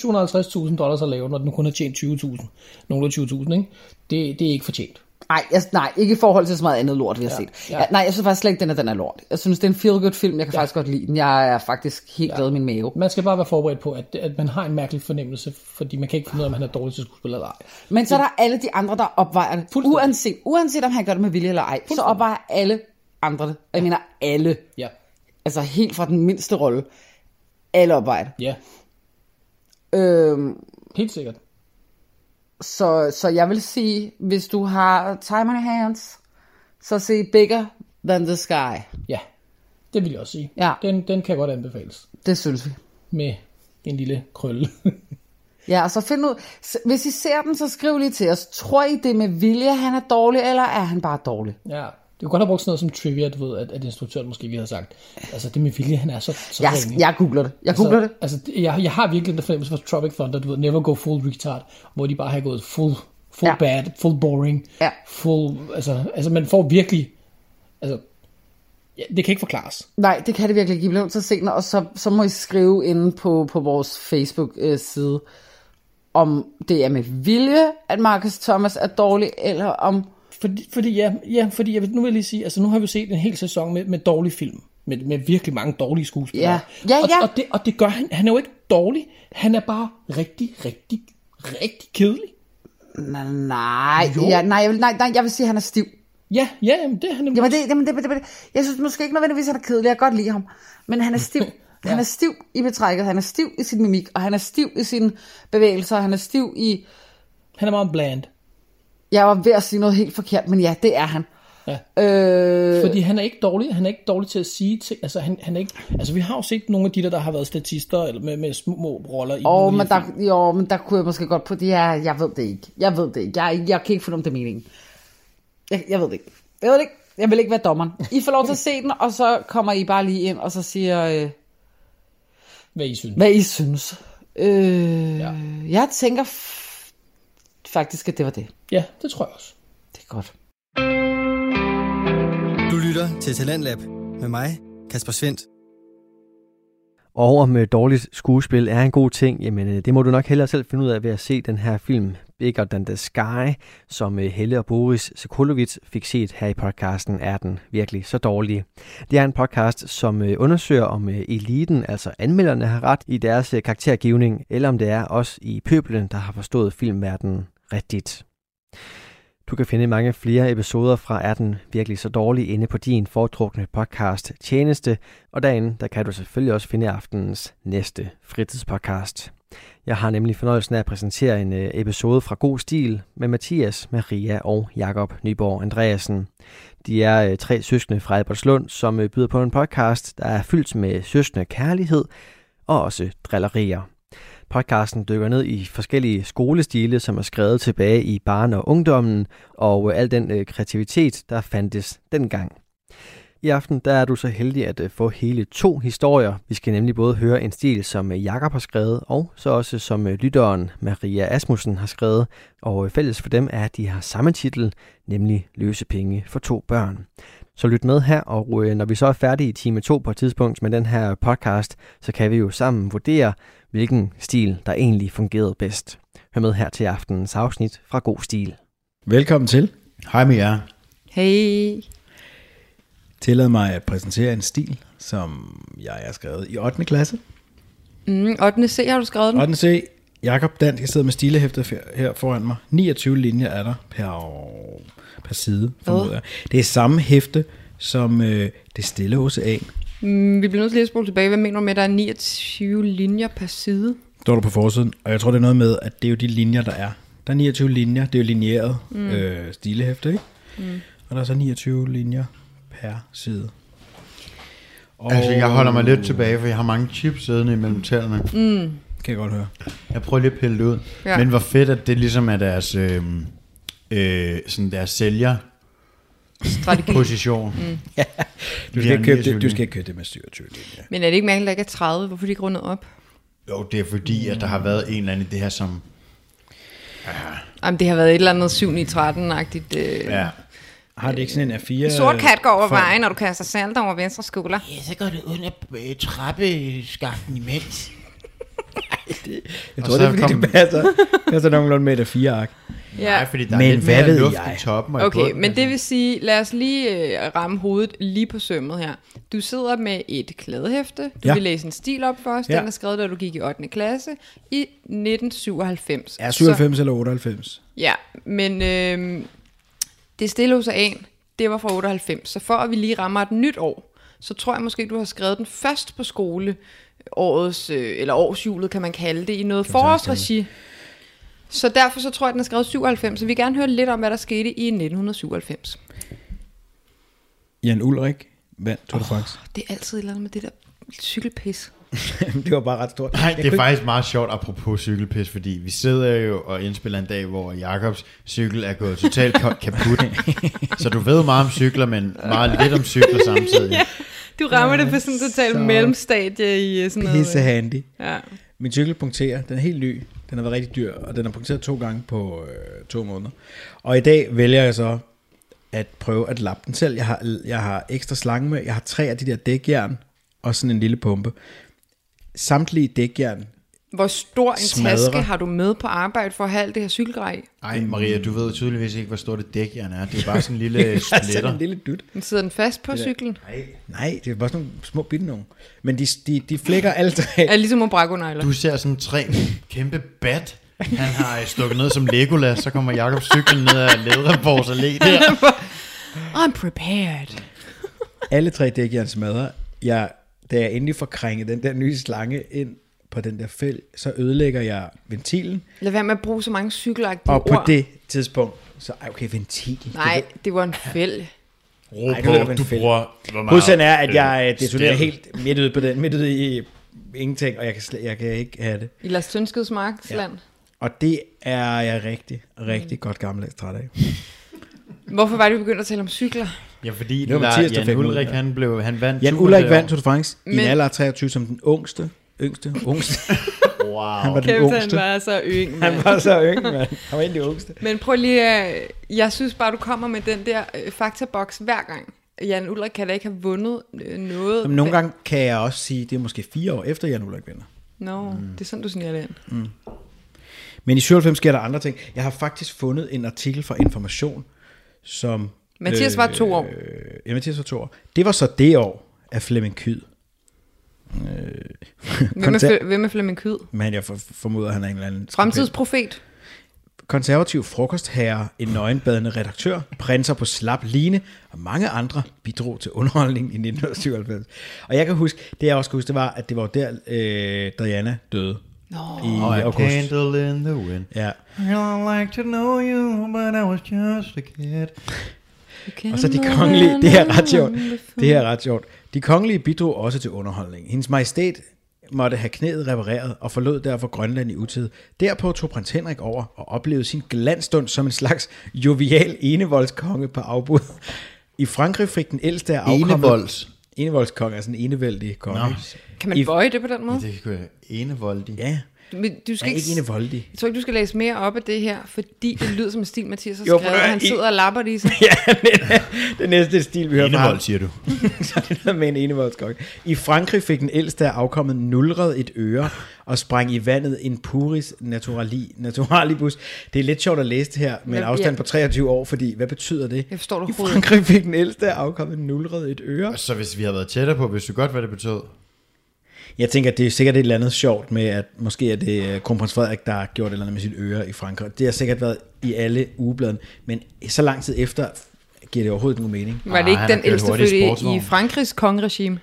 750.000 dollars at lave, når den kun har tjent 20.000, nogle af 20.000, ikke? Det, det er ikke fortjent. Nej, jeg, nej, ikke i forhold til så meget andet lort, vi har Ja, set. ja. Ja. nej, jeg synes faktisk slet ikke, den er, den er lort. Jeg synes, det er en feel-good film. Jeg kan ja. faktisk godt lide den. Jeg er faktisk helt ja. glad i min mave. Man skal bare være forberedt på, at, at man har en mærkelig fornemmelse, fordi man kan ikke finde ud af, om han er dårlig til skuespiller eller ej. Men så er der alle de andre, der opvejer det. Uanset, uanset om han gør det med vilje eller ej, så opvejer alle andre det. Og jeg mener alle. Ja. Altså helt fra den mindste rolle. Alle opvejer det. Ja. Øhm, Helt sikkert. Så, så jeg vil sige, hvis du har time on hands, så se Bigger Than The Sky. Ja, det vil jeg også sige. Ja. Den, den kan godt anbefales. Det synes vi. Med en lille krølle. Ja, og så find ud, hvis I ser den, så skriv lige til os. Tror I det med vilje, han er dårlig, eller er han bare dårlig? ja. Du kunne godt have brugt sådan noget som trivia, du ved, at, at instruktøren måske lige havde sagt. Altså det med vilje, han er så, så Jeg, ringe. jeg googler det. Jeg altså, googler det. Altså, det- jeg, jeg har virkelig den fornemmelse for Tropic Thunder, du ved, never go full retard, hvor de bare har gået full, full Ja. ja. bad, full boring, ja. full, altså, altså man får virkelig, altså, ja, det kan ikke forklares. Nej, det kan det virkelig ikke. I bliver nødt til at se den, og så, så må I skrive inde på, på vores Facebook-side, om det er med vilje, at Marcus Thomas er dårlig, eller om... Fordi, fordi ja, ja, fordi jeg, nu vil jeg lige sige, altså nu har vi set en hel sæson med, med dårlige film, med, med virkelig mange dårlige skuespillere. Ja. Ja, og, ja. Og, det, og det gør han, han er jo ikke dårlig, han er bare rigtig, rigtig, rigtig kedelig. Nej, Jo. ja, nej, jeg vil, nej, nej, jeg vil sige, at han er stiv. Ja, ja, jamen, det er han Jamen, det, jamen, det, det, det, jeg synes måske ikke nødvendigvis, at han er kedelig. Jeg kan godt lide ham. Men han er stiv. ja. Han er stiv i betrækket. Han er stiv i sin mimik. Og han er stiv i sine bevægelser. Han er stiv i... Han er meget bland. Jeg var ved at sige noget helt forkert, men ja, det er han. Ja. Øh, Fordi han er ikke dårlig, han er ikke dårlig til at sige ting, altså han, han er ikke, altså vi har jo set nogle af de der, der har været statister, eller med, med små roller i nogle men der, jo, men der kunne jeg måske godt på det. Ja, jeg ved det ikke. Jeg ved det ikke. Jeg, jeg kan ikke finde om det meningen. Jeg, jeg ved det ikke. Jeg ved det ikke. Jeg vil ikke være dommeren. I får lov til at se den, og så kommer I bare lige ind, og så siger, øh, Hvad I synes. hvad I synes. Øh, ja. Jeg tænker faktisk, at det var det. Ja, det tror jeg også. Det er godt. Du lytter til Talentlab med mig, Kasper Svendt. Og om dårligt skuespil er en god ting, jamen øh, det må du nok hellere selv finde ud af ved at se den her film Bigger Than The Sky, som øh, Helle og Boris Sekulovic fik set her i podcasten, er den virkelig så dårlig. Det er en podcast, som øh, undersøger om eliten, altså anmelderne, har ret i deres karaktergivning, eller om det er os i pøbelen, der har forstået filmverdenen rigtigt. Du kan finde mange flere episoder fra Er den virkelig så dårlig inde på din foretrukne podcast tjeneste, og derinde der kan du selvfølgelig også finde aftenens næste fritidspodcast. Jeg har nemlig fornøjelsen af at præsentere en øh, episode fra God Stil med Mathias, Maria og Jakob Nyborg Andreasen. De er øh, tre søskende fra Albertslund, som øh, byder på en podcast, der er fyldt med søskende kærlighed og også drillerier. Podcasten dykker ned i forskellige skolestile, som er skrevet tilbage i barn- og ungdommen, og øh, al den øh, kreativitet, der fandtes dengang. I aften der er du så heldig at øh, få hele to historier. Vi skal nemlig både høre en stil, som Jakob har skrevet, og så også som lytteren Maria Asmussen har skrevet. Og fælles for dem er, at de har samme titel, nemlig Løse penge for to børn. Så lyt med her, og når vi så er færdige i time 2 på et tidspunkt med den her podcast, så kan vi jo sammen vurdere, hvilken stil der egentlig fungerede bedst. Hør med her til aftenens afsnit fra God Stil. Velkommen til. Hej med jer. Hey. Tillad mig at præsentere en stil, som jeg har skrevet i 8. klasse. Mm, 8. C har du skrevet den? 8. C. Jakob Dansk, jeg sidder med stilehæftet her foran mig. 29 linjer er der per, per side. formoder jeg. Det er samme hæfte som øh, det stille ocean. Mm, vi bliver nødt til lige at spole tilbage. Hvad mener du med, at der er 29 linjer per side? Står der på forsiden. Og jeg tror, det er noget med, at det er jo de linjer, der er. Der er 29 linjer. Det er jo lineeret Mm. mm. øh, stilehæfte, ikke? Mm. Og der er så 29 linjer per side. Og... Altså, jeg holder mig lidt tilbage, for jeg har mange chips siddende imellem tæerne. Mm. Kan jeg godt høre. Jeg prøver lige at pille det ud. Ja. Men hvor fedt, at det ligesom er deres, øh, øh, sådan deres sælger Strategi. position. Mm. Ja, du skal, ikke købe det, du skal ikke købe det med 27 linjer. Men er det ikke mærkeligt, at der ikke er 30? Hvorfor er de ikke rundet op? Jo, det er fordi, at der har været en eller anden i det her, som... Jamen, det har været et eller andet 7 i 13-agtigt. Øh. Ja. Har det ikke sådan en A4? Sort kat går over for- vejen, når du kaster salt over venstre skulder. Ja, så går det under øh, trappeskaften imens. Jeg Og tror, det er, fordi kom- det passer, passer nogenlunde med et fire ark. Ja. Nej, fordi der Men er lidt hvad mere ved luft jeg? i toppen og i Okay, bunden. men det vil sige, lad os lige øh, ramme hovedet lige på sømmet her. Du sidder med et klædehæfte. Du Ja. ja. vil læse en stil op for os. Ja. Den er skrevet, da du gik i 8. klasse i 1997. Er 97 eller 98? Så, ja, men øh, det stille ocean, det var fra 98. Så for at vi lige rammer et nyt år, så tror jeg måske, du har skrevet den først på skole årets, øh, eller årsjulet kan man kalde det, i noget forårsregi. Så derfor så tror jeg, den er skrevet 97, så vi vil gerne høre lidt om, hvad der skete i 1997. Jan Ulrik vandt Tour de France. Det er altid et eller andet med det der cykelpis. det var bare ret stort. Nej, det er faktisk meget sjovt apropos cykelpis, fordi vi sidder jo og indspiller en dag, hvor Jakobs cykel er gået totalt ka- kaput. så du ved meget om cykler, men meget lidt om cykler samtidig. ja, du rammer det på sådan en total Så mellemstadie i øh, sådan noget. Pisse handy. Ja. Min cykel punkterer. Den er helt ny. Den har været rigtig dyr, og den er punkteret to gange på øh, to måneder. Og i dag vælger jeg så at prøve at lappe den selv. Jeg har, jeg har ekstra slange med. Jeg har tre af de der dækjern, og sådan en lille pumpe. Samtlige dækjern hvor stor en Smadre. taske har du med på arbejde for at have alt det her cykelgrej? i? Ej, Maria, du ved tydeligvis ikke, hvor stort et dækjern er. Det er bare sådan en lille Det er sådan splitter. en lille dut. Den sidder den fast på Det cyklen? Nej, nej, det er bare sådan nogle små bitte nogle. Men de, de, de flækker alle tre. Er ligesom Obrago-negler. Du ser sådan tre kæmpe bat. Han har stukket ned som Legolas, så kommer Jakobs cyklen ned ad Ledreborgs Allé der. I'm prepared. Alle tre dækjern smadrer. Jeg, da jeg endelig får krænget den der nye slange ind på den der fæld, så ødelægger jeg ventilen. Lad være med at bruge så mange cykelagtige Og på ord. det tidspunkt, så ej, okay, ventil. Nej, det var en fæld. Ro Ej, på, det var en du fæld. bruger hvor meget, Hovedsagen er, at øh, jeg øh, detonerer stel. helt midt ude på den, midt ude i ingenting, og jeg kan, slet, jeg kan ikke have det. I Lars Tønskeds marksland. Og det er jeg rigtig, rigtig godt gammeldags træt af. Hvorfor var det, vi begyndte at tale om cykler? Ja, fordi Det var der, Mathias, der Jan ud, Ulrik, ja. han, blev, han vandt Jan Ulrik vandt. Tour de France i en alder af 23 som den ungste, yngste, ungste. Wow. Han var den han ungste. var så yng, mand. Han var så yng, mand. Han var de ungste. Men prøv lige, øh, jeg synes bare, du kommer med den der øh, faktaboks hver gang. Jan Ulrik kan da ikke have vundet øh, noget. Jamen, nogle gange kan jeg også sige, det er måske fire år efter Jan Ulrik vinder. Nå, no, mm. det er sådan, du signerer det ind. Mm. Men i 97 sker der andre ting. Jeg har faktisk fundet en artikel fra Information, som... Mathias var to år. Øh, ja, Mathias var to år. Det var så det år af Flemming Kyd. Øh, Hvem er, Fle- hvem er Flemming Kyd? Men jeg for, formoder, han er en eller anden... Fremtidsprofet. Konservativ frokostherre, en nøgenbadende redaktør, prinser på slap line og mange andre bidrog til underholdning i 1997. Og jeg kan huske, det jeg også kan huske, det var, at det var der, øh, Diana døde. Nå. I Og a august. candle in the wind. Ja. I like to know you, but I was just a kid. Og så de kongelige, det er ret sjovt, det er ret sjovt. De kongelige bidrog også til underholdning. Hendes majestæt måtte have knæet repareret og forlod derfor Grønland i utid. Derpå tog prins Henrik over og oplevede sin glansstund som en slags jovial enevoldskonge på afbud. I Frankrig fik den ældste af afkommet... Enevolds? Enevoldskonge er sådan en enevældig konge. Nå. Kan man bøje det på den måde? Det kan være enevoldig. Ja. Men du skal Nej, ikke enevoldig. Jeg tror ikke, du skal læse mere op af det her, fordi det lyder som en stil, Mathias har Jo, skrevet. men, Han I- sidder og lapper det i sig. ja, det, det næste stil, vi hører fra Enevold, ham. siger du. så er det noget med en enevoldskonge. I Frankrig fik den ældste af afkommet nulret et øre og sprang i vandet en puris naturali, naturalibus. Det er lidt sjovt at læse det her med en Hvad- afstand ja. på 23 år, fordi hvad betyder det? Jeg forstår det I Frankrig fik den ældste af afkommet nulret et øre. Så hvis vi havde været tættere på, vidste du godt, hvad det betød? Jeg tænker, at det er sikkert et eller andet sjovt med, at måske er det øh, kronprins Frederik, der har gjort et eller andet med sit øre i Frankrig. Det har sikkert været i alle ugebladene, men så lang tid efter giver det overhovedet nogen mening. Var det ikke den ældste fødte i Frankrigs kongeregime?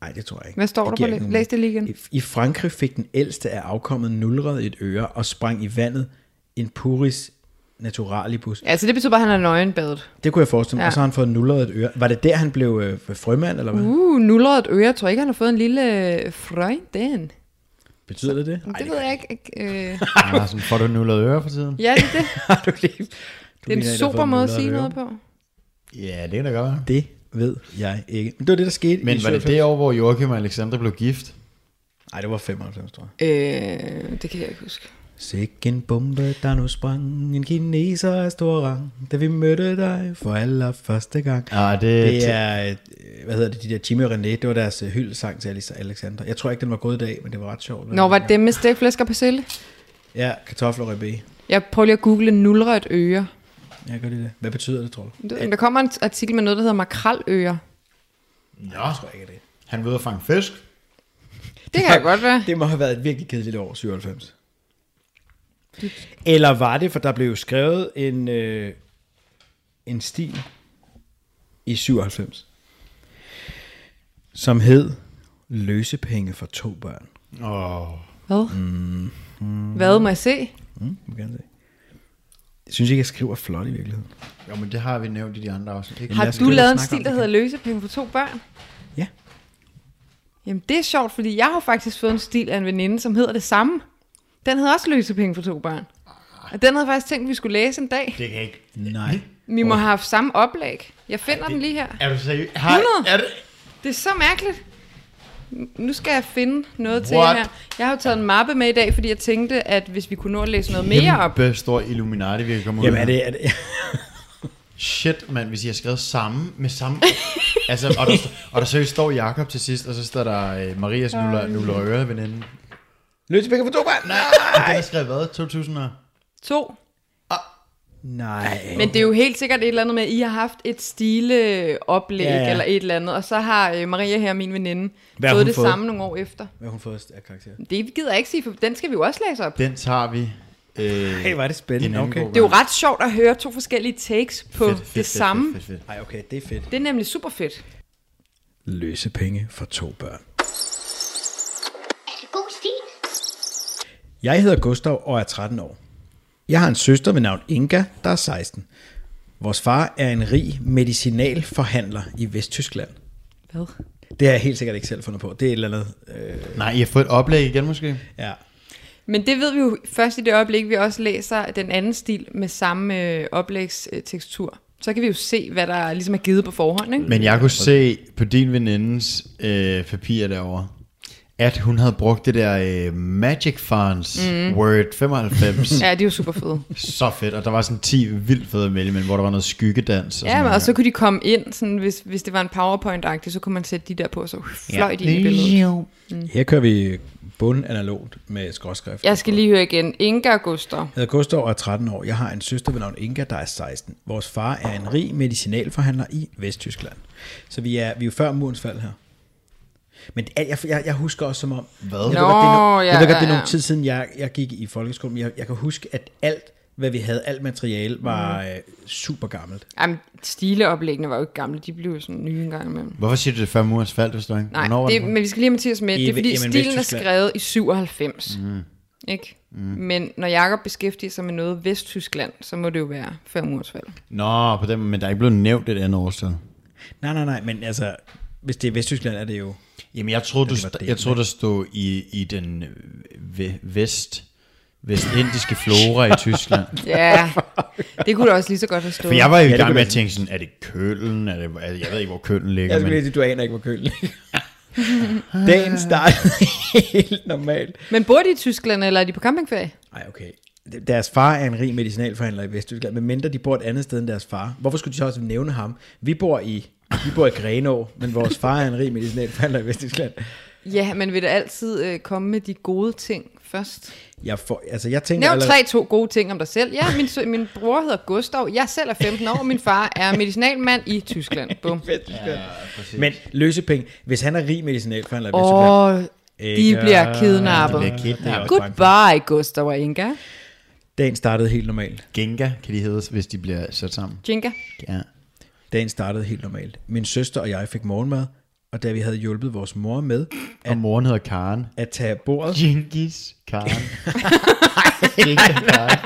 Nej, det tror jeg ikke. Hvad står der på det? Læs det lige igen. I, I Frankrig fik den ældste af afkommet nulret et øre og sprang i vandet en puris naturalibus. Ja, så det betyder bare, at han er nøgenbadet. Det kunne jeg forestille mig, Ja. og så har han fået nulret et øre. Var det der, han blev øh, frømand, eller hvad? Uh, nulret et øre. Jeg tror ikke, han har fået en lille frøjden. Betyder det det? Det ved jeg ikke. Øh, Ja, sådan får du nullet øre for tiden. ja, det er det. Har du lige... Det er en en, super måde at sige øre. noget på. Ja, det kan da godt. Det ved jeg ikke. Men det var det, der skete Men i var det 97. det år, hvor Joachim og Alexandra blev gift? Nej, det var 95, tror jeg. Øh, det kan jeg ikke huske. Sikke en bombe, der nu sprang, en kineser af stor rang, da vi mødte dig for allerførste gang. Ah, det- det er, øh, hvad hedder det, de der Jimmy og René, det var deres øh, hyldesang til Alice Alexander. Jeg tror ikke, den var gået i dag, men det var ret sjovt. Nå, var det med stegt flæsk og persille? Ja, kartofler og ribé. Jeg prøver lige at google nulret øre. Ja, gør det det. Hvad betyder det, tror du? Ved jeg. Der kommer en artikel med noget, der hedder makraløre. Nå, tror ikke, det. han ud og fange fisk. Det kan godt være. Det må have været et virkelig kedeligt år, 97. Eller var det, for der blev jo skrevet en, øh, en stil i 97, som hed Løsepenge for to børn. Åh. Hvad? Mm, mm, Hvad må jeg se? Mm, må gerne se. Jeg synes ikke, jeg skriver flot i virkeligheden. Jo, men det har vi nævnt i de andre afsnit. ikke? Har du lavet en stil, der hedder løsepenge for to børn? Ja. Jamen, det er sjovt, fordi jeg har faktisk fået en stil af en veninde, som hedder det samme. Den hedder også løsepenge for to børn. Og den havde jeg faktisk tænkt, at vi skulle læse en dag. Det kan ikke. Nej. Vi må have haft samme oplæg. Jeg finder den lige her. Er du seriøs? 100. Er det? Det er så mærkeligt. Nu skal jeg finde noget til What? jer her. Jeg har jo taget en mappe med i dag, fordi jeg tænkte, at hvis vi kunne nå at læse noget mere op. Kæmpe stor Illuminati, vi kan komme ud Jamen, er det, er det, Shit, mand, hvis I har skrevet samme med samme... altså, og der, og der seriøst står Jakob til sidst, og så står der øh, Marias nuller, nuller øre veninde. Løsepenge for to børn? Nej! Den er skrevet hvad? 2000 og... To. Nej. Men det er jo helt sikkert et eller andet med, at I har haft et stileoplæg Ja, ja, eller et eller andet, og så har øh, Maria her, min veninde, Hvad fået det fået? samme nogle år efter. Hvad har hun fået af karakter? Det gider jeg ikke sige, for den skal vi jo også læse op. Den tager vi. Øh, Hey, er det spændende. Okay. Det er jo ret sjovt at høre to forskellige takes på Fedt, det fedt, fedt, samme. fedt, fedt, fedt. Ej, okay, det er fedt. Det er nemlig super fedt. Løsepenge for to børn. Er det god stil? Jeg hedder Gustav og er 13 år. Jeg har en søster ved navn Inga, der er 16. Vores far er en rig medicinalforhandler i Vesttyskland. Hvad? Det har jeg helt sikkert ikke selv fundet på. Det er et eller andet... Øh, Nej, I har fået et oplæg igen måske? ja. Men det ved vi jo først i det øjeblik, vi også læser den anden stil med samme øh, oplægstekstur. Så kan vi jo se, hvad der ligesom er givet på forhånd. Ikke? Men jeg kunne se på din venindes øh, papir derovre, at hun havde brugt det der øh, Magic Fonts mm. Word 95. Ja, de er jo super fede. Så fedt, og der var sådan 10 vildt fede med, men hvor der var noget skyggedans. Ja, men, og så kunne de komme ind, sådan, hvis, hvis det var en powerpoint-agtig, så kunne man sætte de der på, og så fløj de ind i billedet. Her kører vi bund analogt med skråskrift. Jeg skal lige høre igen. Inga og Gustav. Jeg hedder Gustav og er 13 år. Jeg har en søster ved navn Inga, der er 16. Vores far er en rig medicinalforhandler i Vesttyskland. Så vi er, vi er jo før murens fald her. Men jeg, jeg, jeg husker også som om... Hvad? Jeg ved Nå, godt, det er, no, ja, jeg ved godt, ja, det er ja. nogle tid siden, jeg, jeg gik i folkeskolen, men jeg, jeg kan huske, at alt, hvad vi havde, alt materiale, var mm. øh, super gammelt. Jamen, stileoplæggene var jo ikke gamle, de blev jo sådan nye en gang imellem. Hvorfor siger du det før murens fald, hvis du ikke? Nej, Hvornår det, det? men vi skal lige have Mathias med. I- Det er fordi, jamen, stilen er skrevet i 97. Mm. Ikke? Mm. Men når Jakob beskæftiger sig med noget Vesttyskland, så må det jo være før murens fald. Nå, på den, men der er ikke blevet nævnt et andet årstal. Nej, nej, nej, men altså, hvis det er Vesttyskland, er det jo... Jamen, jeg troede, du, st- jeg troede der stod i, i den øh, ve- vest, vestindiske flora i Tyskland. Ja, det kunne du også lige så godt have stået. For jeg var jo i Ja, gang med at tænke sådan, er det Kølen? Er det, er, jeg ved ikke, hvor Kølen ligger, Jeg skulle lige men sige, du aner ikke, hvor kølen ligger. Dagen startede helt normalt. Men bor de i Tyskland, eller er de på campingferie? Nej, okay. Deres far er en rig medicinalforhandler i Vesttyskland, men mindre de bor et andet sted end deres far. Hvorfor skulle de så også nævne ham? Vi bor i, vi bor i Grenå, men vores far er en rig medicinalforhandler i Vesttyskland. Ja, men vil det altid øh, komme med de gode ting først? Jeg, får, altså, jeg tænker Nævn tre to gode ting om dig selv. Ja, min, sø- min bror hedder Gustav. Jeg selv er 15 år, og min far er medicinalmand i Tyskland. Bum. Vesttyskland. Men løsepenge, hvis han er rig medicinalforhandler i Vesttyskland... Åh, de bliver kidnappet. De bliver kidnappet. Er. Goodbye, Gustav og Inga. Dagen startede helt normalt. Genga kan de hedde, hvis de bliver sat sammen. Jinka. Ja. Dagen startede helt normalt. Min søster og jeg fik morgenmad, og da vi havde hjulpet vores mor med Og moren hedder Karen. at tage af bordet... Genghis Karen. Genghis Karen.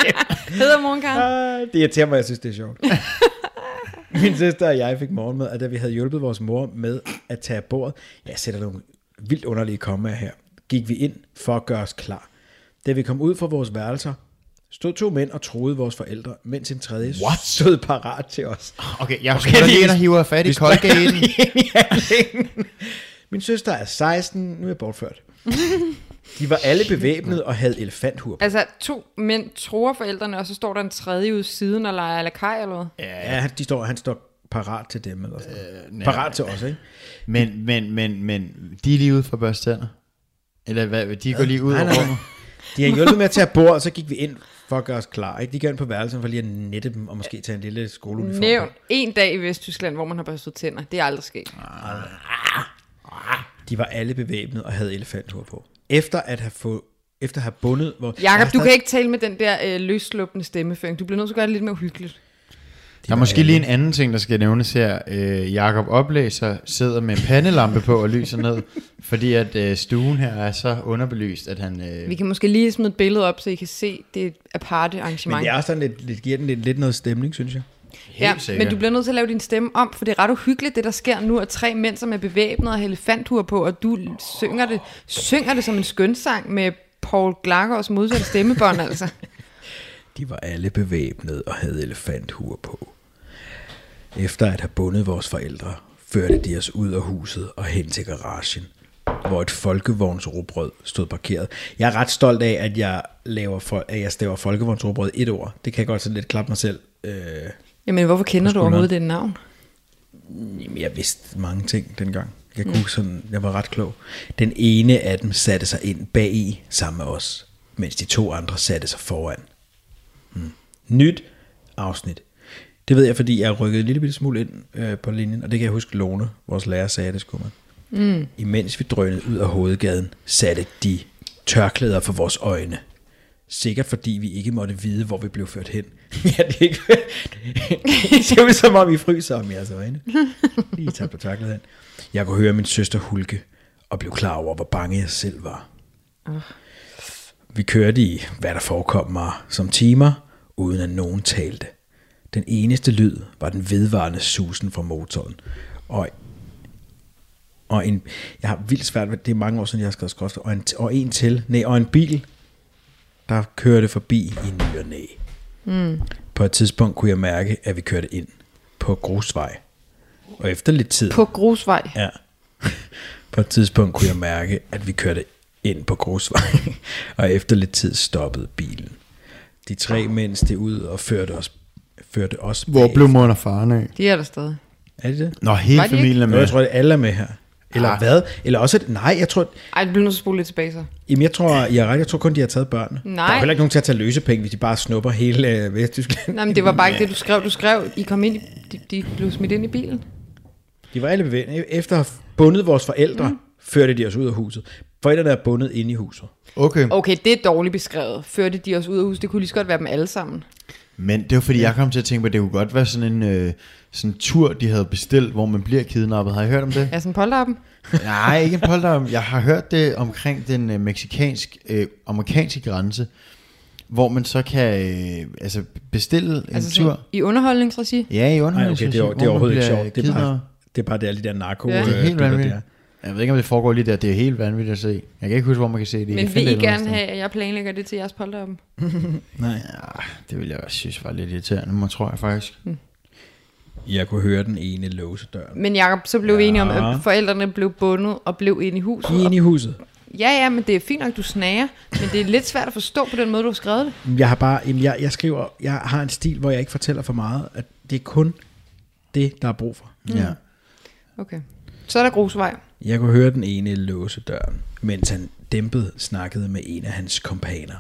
Hedder moren Karen? Ah, Det irriterer mig, jeg synes, det er sjovt. Min søster og jeg fik morgenmad, og da vi havde hjulpet vores mor med at tage af bordet, jeg sætter nogle vildt underlige kommaer her, gik vi ind for at gøre os klar. Da vi kom ud fra vores værelser, stod to mænd og troede vores forældre, mens en tredje What? stod parat til os. Okay, jeg okay, lige ind og hiver fat i Colgate'en. Min søster er 16, nu er jeg bortført. De var alle bevæbnet og havde elefanthur på. Altså, to mænd tror forældrene, og så står der en tredje ude siden og leger lakaj eller hvad? Ja, han, de står, han står parat til dem. Eller sådan noget. parat til os, ikke? Men, men, men, men, de er lige ude for at børste tænder? Eller hvad, de går lige ud Nej, af nej, nej. rummet? De har hjulpet med at tage bord, og så gik vi ind for at gøre os klar. Ikke? De går ind på værelsen for lige at nette dem, og måske tage en lille skoleuniform Nævn en dag i Vesttyskland, hvor man har børstet tænder. Det er aldrig sket. De var alle bevæbnet og havde elefanthur på. Efter at have, få, efter at have bundet... Hvor, Jakob, du kan ikke tale med den der øh, løsluppende stemmeføring. Du bliver nødt til at gøre det lidt mere uhyggeligt. Der er måske lige en anden ting, der skal nævnes her. Øh, Jakob Oplæser sidder med en pandelampe på og lyser ned, fordi at øh, stuen her er så underbelyst, at han... Øh, Vi kan måske lige smide et billede op, så I kan se, det er et aparte Men arrangement. det er også sådan lidt, lidt, giver den lidt, lidt noget stemning, synes jeg. ja, men du bliver nødt til at lave din stemme om, for det er ret uhyggeligt, det der sker nu, at tre mænd, som er bevæbnet og har elefanthuer på, og du synger det, synger det som en skønsang med Paul Glagers modsatte stemmebånd, altså. De var alle bevæbnet og havde elefanthuer på. Efter at have bundet vores forældre, førte de os ud af huset og hen til garagen, hvor et folkevognsrobrød stod parkeret. Jeg er ret stolt af, at jeg laver, for, at jeg staver folkevognsrobrød et ord. Det kan jeg godt sådan lidt klappe mig selv. Øh, Jamen, hvorfor kender du overhovedet det navn? Jamen, jeg vidste mange ting dengang. Jeg, Mm. kunne sådan, jeg var ret klog. Den ene af dem satte sig ind bag i sammen med os, mens de to andre satte sig foran. Hmm. Nyt afsnit. Det ved jeg, fordi jeg rykkede en lille bitte smule ind øh, på linjen, og det kan jeg huske Lone, vores lærer, sagde det skulle man. Mm. Imens vi drønede ud af hovedgaden, satte de tørklæder for vores øjne. Sikkert fordi vi ikke måtte vide, hvor vi blev ført hen. ja, det er ikke... det ser ud som om, I fryser om jeres øjne. Lige tage på tørklædet hen. Jeg kunne høre min søster hulke, og blev klar over, hvor bange jeg selv var. Åh. Vi kørte i, hvad der forekom mig, som timer, uden at nogen talte. Den eneste lyd var den vedvarende susen fra motoren. Og, og en, jeg har vildt svært ved, det er mange år siden, jeg har skrevet skråst, og en, og en til, nej, og en bil, der kørte forbi i ny og næ. Mm. På et tidspunkt kunne jeg mærke, at vi kørte ind på grusvej. Og efter lidt tid... På grusvej? Ja. På et tidspunkt kunne jeg mærke, at vi kørte ind på grusvej. og efter lidt tid stoppede bilen. De tre mænd steg ud og førte os, førte os Hvor bag- blev mor og faren af? De er der stadig. Er det det? Nå, hele Var de ikke? familien er med. Jeg tror, at alle er med her. Eller Ah. hvad? Eller også, at, nej, jeg tror, Ej, du bliver nødt til at spole lidt tilbage så. jamen, jeg tror, jeg ret, jeg tror kun, de har taget børnene. Nej. Der er jo heller ikke nogen til at tage løsepenge, hvis de bare snupper hele øh, Vesttyskland. Nej, men det var bare ikke det, du skrev. Du skrev, I kom ind, i, de, de blev smidt ind i bilen. De var alle bevægende. Efter at have bundet vores forældre, mm. førte de os ud af huset. Forældrene er bundet inde i huset. Okay. Okay, det er dårligt beskrevet. Førte de os ud af huset? Det kunne lige så godt være dem alle sammen. Men det var fordi, jeg kom til at tænke på, at det kunne godt være sådan en øh, sådan en tur, de havde bestilt, hvor man bliver kidnappet. Har I hørt om det? Ja, sådan polterappen. Nej, ikke en polterabend. Jeg har hørt det omkring den øh, meksikansk, øh, amerikanske grænse, hvor man så kan øh, altså bestille en Altså tur. i underholdningsregi. Ja, i Nej, underholdning. okay, det er, det er overhovedet ikke sjovt. Det er bare, det er bare det er lige der narko. Ja. Det er øh, helt billeder vanvittigt. der. Jeg ved ikke, om det foregår lige der. Det er helt vanvittigt at se. Jeg kan ikke huske, hvor man kan se det. Jeg Men kan vil I gerne have, at jeg planlægger det til jeres polterappen? Nej. Ja, det vil jeg også synes var lidt irriterende, må tror jeg faktisk. Jeg kunne høre den ene låse døren. Men Jacob, så blev vi enige om, Ja. at forældrene blev bundet og blev inde i huset. De er inde i huset. Ja, ja, men det er fint nok, du snager. Men det er lidt svært at forstå på den måde, du har skrevet det. Jeg har bare, jamen, jeg, jeg skriver, jeg har en stil, hvor jeg ikke fortæller for meget, at det er kun det, der er brug for. Ja. Okay. Så er der grusvej. Jeg kunne høre den ene låse døren, mens han dæmpet snakkede med en af hans kompaner.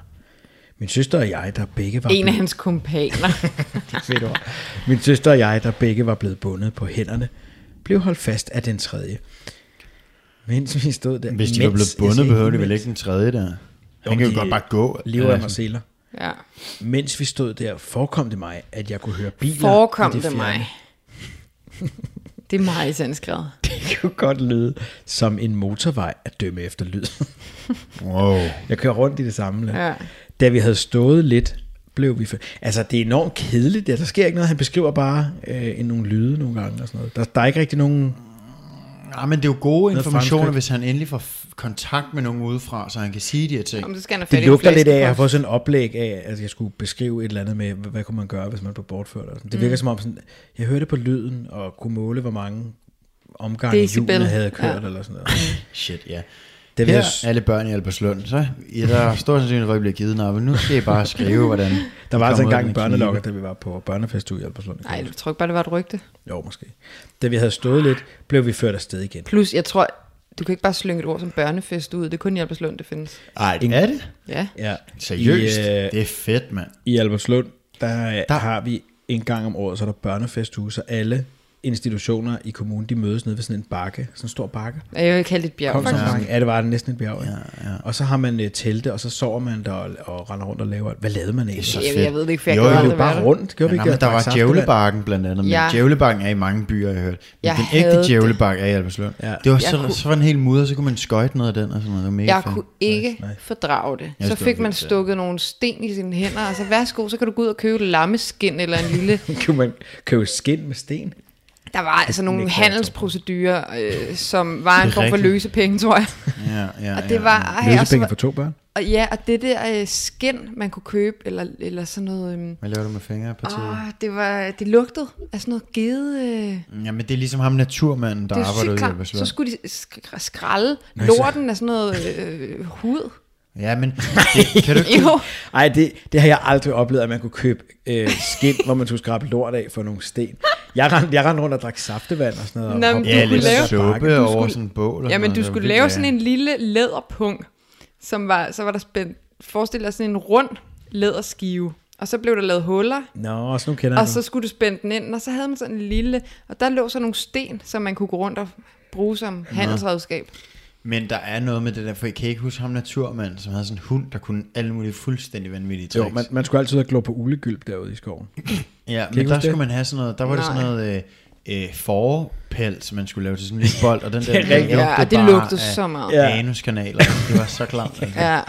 Min søster og jeg, der begge var En af hans kompaner. Fedt ord. Min søster og jeg, der begge var blevet bundet på hænderne, blev holdt fast af den tredje. Mens vi stod der. Hvis de mens, var blevet bundet, behøver de vel ikke den tredje der. Jo, Han kan jo godt bare gå. Lever af Marcella. ja. Mens vi stod der, forekom det mig, at jeg kunne høre biler. Forekom det fjerne. mig. Det er meget sandskrevet. Det kunne godt lyde som en motorvej at dømme efter lyd. Wow. Jeg kører rundt i det samme. Ja. Da vi havde stået lidt, blev vi... For... Altså, det er enormt kedeligt. Der, der sker ikke noget. Han beskriver bare øh, en nogle lyde nogle gange og sådan noget. Der, der er ikke rigtig nogen... Ja, men det er jo gode informationer, hvis han endelig får kontakt med nogen udefra, så han kan sige de her ting. Jamen, så skal han Det i lugter lidt af, at jeg har fået sådan en oplæg af, at jeg skulle beskrive et eller andet med, hvad, hvad kunne man gøre, hvis man blev bortført. Og sådan. Det virker Mm. som om, sådan, jeg hørte på lyden og kunne måle, hvor mange omgange hjulene havde kørt Ja. eller sådan noget. Shit, ja. Det Her jeg- alle børn i Alberslund, så ja, der er stor sandsynlighed for, at I bliver kidnappet. Nu skal I bare skrive, hvordan... Der var I altså engang en børnelokker, da vi var på børnefest i Albertslund. Nej, jeg tror ikke bare, det var et rygte. Jo, måske. Da vi havde stået lidt, blev vi ført afsted igen. Plus, jeg tror, du kan ikke bare slynge et ord som børnefest ud. Det er kun i Albertslund, det findes. Ej, det er det? Ja. Ja. Seriøst? øh, Det er fedt, mand. I Albertslund, der, der har vi en gang om året, så er der børnefestuge, så alle institutioner i kommunen, de mødes nede ved sådan en bakke, sådan en stor bakke. Jeg vil kalde det et bjerg, Kom, faktisk. faktisk. Ja, det var det næsten et bjerg. Ja. Ja. Og så har man uh, telte, og så sover man der og, og render rundt og laver. Hvad lavede man egentlig? så Jeg- fedt. jeg ved det ikke, for jeg Jo, jo, aldrig jo, bare rundt. Vi Ja, ikke men det? der var djævlebakken blandt andet, men Ja. djævlebakken er i mange byer, jeg har hørt. Men Jeg den ægte djævlebak er i Alberslund. Ja. Det var Jeg så, kunne- så var den helt mudder, så kunne man skøjte noget af den og sådan noget. Det var mega Jeg fedt. kunne ikke fordrage det. Jeg Så fik man stukket nogle sten i sine hænder, og så værsgo, så kan du gå ud og købe et lammeskin eller en lille... Kunne man købe skin med sten? Der var altså nogle handelsprocedurer, øh, som var en form for rigtigt. løse penge, tror jeg. Ja, ja, og det var... ja. Løsepenge for to børn? Og ja, og det der øh, skin, man kunne købe, eller, eller sådan noget... Øh, Hvad laver du med fingerpartiet? åh, det, var, det lugtede af sådan noget gede... Øh, Jamen, det er ligesom ham naturmanden, der er ude i klart. Alberslund. Så skulle de sk- skralde lorten af sådan noget øh, hud. Ja, men det, kan du ikke... Jo, Ej, det, det har jeg aldrig oplevet, at man kunne købe øh, skin, hvor man skulle skrabe lort af for nogle sten. Jeg rendte, jeg rendte rundt og drak saftevand og sådan noget. Nå, og men hoppede du op kunne ad lave- suppe bakke. over skulle- sådan en bål. Ja, men noget. du skulle lave ja. sådan en lille læderpung, som var, så var der spændt, forestil dig sådan en rund læderskive, og så blev der lavet huller, Nå, sådan nogle kender jeg og så skulle du spænde den ind, og så havde man sådan en lille, og der lå så nogle sten, som man kunne gå rundt og bruge som handelsredskab. Men der er noget med det der, for jeg kan ikke huske ham naturmanden, som havde sådan en hund, der kunne alle mulige fuldstændig vanvittige tricks. Jo, man, man skulle altid og glå på ulegylp derude i skoven. Ja, I men der det? skulle man have sådan noget, der var det sådan Nej. noget øh, øh, forpels, man skulle lave til sådan en lille bold, og den der, Det rigtigt. den Ja, det bare lugtede af så meget. Ja. Anuskanaler, det var så klamt. Altså. Ja,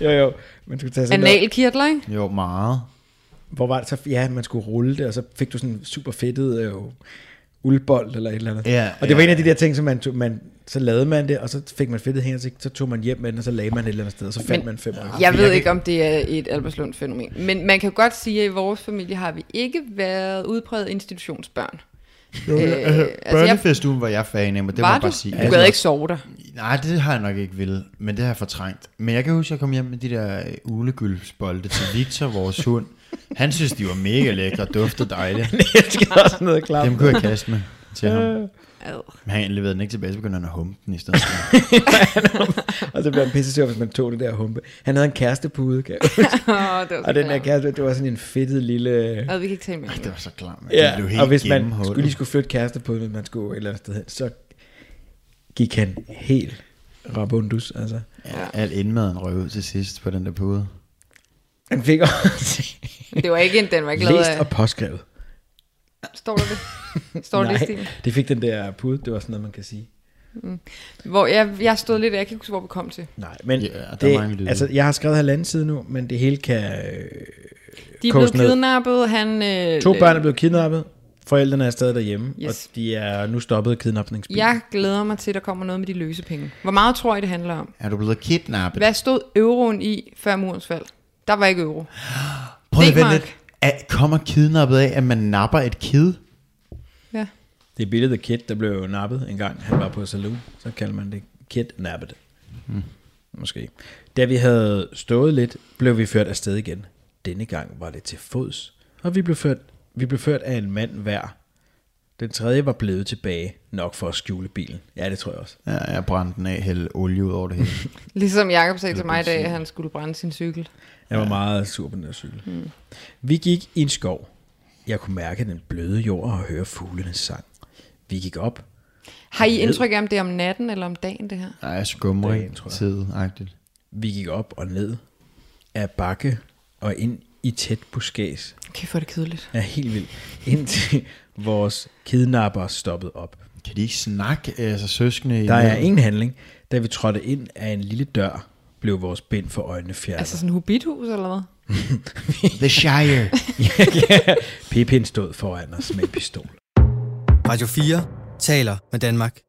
jo, jo. Man skulle tage sådan analkirtler, ikke? Jo, meget. hvor var det så? Ja, man skulle rulle det, og så fik du sådan super fedtet øh, uldbold eller et eller andet. Ja, og det var ja, en af de der ting, som man, tog, man så lavede man det, og så fik man fedtet hænder, så, så tog man hjem med den, og så lagde man det et eller andet sted, og så fandt Men- man fem år. Jeg ved ikke, om det er et Albertslund-fænomen. Men man kan godt sige, at i vores familie har vi ikke været udpræget institutionsbørn. Jo, Øh, øh, altså, jeg- børnefestugen var jeg fan af, men det må Var jeg bare sige. Du gad ikke sove der. Nej, det har jeg nok ikke ville, men det har jeg fortrængt. Men jeg kan huske, at jeg kom hjem med de der øh, ulegyldsbolde til Victor, vores hund. Han synes, de var mega lækre og duftede dejligt. jeg skal også noget klart. Dem kunne jeg kaste med til ham. Ad. Men han leverede den ikke tilbage, så begyndte han at humpe den i stedet. og så blev han pisse sur, hvis man tog det der humpe. Han havde en kærestepude, kan jeg huske. Åh, det var så Og den der klamt. kæreste, det var sådan en fedtet lille... Ad, vi kan ikke tale mere. om det det. var så klamt. Ja, det blev helt og hvis man gennemhullet. skulle lige skulle flytte kærestepuden, hvis man skulle et eller andet sted hen, så gik han helt rabundus, altså. Ja, al indmaden røg ud til sidst på den der pude. Han fik også det var ikke en, den var ikke lavet læst af... og påskrevet. Står der det? Står det i Nej, stilen? det fik den der pude, det var sådan noget, man kan sige. Hvor jeg, jeg stod lidt, jeg kan ikke huske, hvor vi kom til. Nej, men Ja, der er mange det, altså, jeg har skrevet halvanden side nu, men det hele kan øh, De er blevet ned. kidnappet, han... Øh, To børn er blevet kidnappet, forældrene er stadig derhjemme, Yes. og de er nu stoppet kidnapningsbilen. Jeg glæder mig til, at der kommer noget med de løse penge. Hvor meget tror I, det handler om? Er du blevet kidnappet? Hvad stod euroen i før murens fald? Der var ikke euro. Prøv at vente lidt. Er, kommer kidnappet af, at man napper et kid? Ja. Det er billedet af Kid, der blev nappet en gang. Han var på saloon, så kalder man det kidnappet. Hmm. Måske. Da vi havde stået lidt, blev vi ført afsted igen. Denne gang var det til fods, og vi blev ført, vi blev ført af en mand hver. Den tredje var blevet tilbage, nok for at skjule bilen. Ja, det tror jeg også. Ja, jeg brændte den af, hælde olie ud over det hele. Ligesom Jacob sagde til mig i dag, at han skulle brænde sin cykel. Jeg var meget sur på den der cykel. Mm. Vi gik i en skov. Jeg kunne mærke den bløde jord og høre fuglenes sang. Vi gik op. Har I indtryk af, om det er om natten eller om dagen, det her? Nej, skumring Dagen, tror jeg. tid-agtigt. Vi gik op og ned af bakke og ind i tæt buskæs. Okay, for det kedeligt. Er helt vildt. Indtil vores kidnapper stoppede op. Kan de ikke snakke, altså søskende? i Der er ingen handling. Da vi trådte ind af en lille dør, blev vores bind for øjnene fjernet. Altså sådan en hubithus, eller hvad? The Shire. ja, Pippin stod foran os med en pistol. Radio 4 taler med Danmark.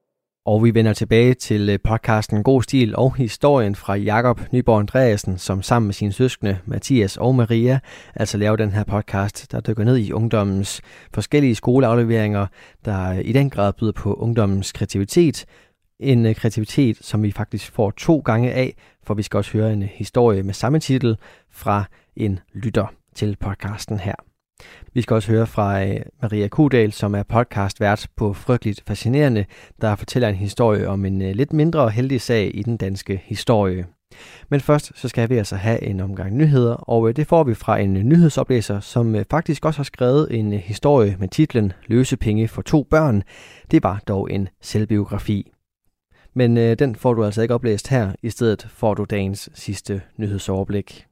Og vi vender tilbage til øh, podcasten God Stil og historien fra Jakob Nyborg Andreasen, som sammen med sine søskende Mathias og Maria altså laver den her podcast, der dykker ned i ungdommens forskellige skoleafleveringer, der øh, i den grad byder på ungdommens kreativitet, En øh, kreativitet, som vi faktisk får to gange af, for vi skal også høre en historie med samme titel fra en lytter til podcasten her. Vi skal også høre fra øh, Maria Kudal, som er podcastvært på Frygteligt Fascinerende, der fortæller en historie om en øh, lidt mindre heldig sag i den danske historie. Men først så skal vi altså have en omgang nyheder, og øh, det får vi fra en nyhedsoplæser, som faktisk også har skrevet en historie med titlen Løse penge for to børn. Det var dog en selvbiografi. Men den får du altså ikke oplæst her. I stedet får du dagens sidste nyhedsoverblik.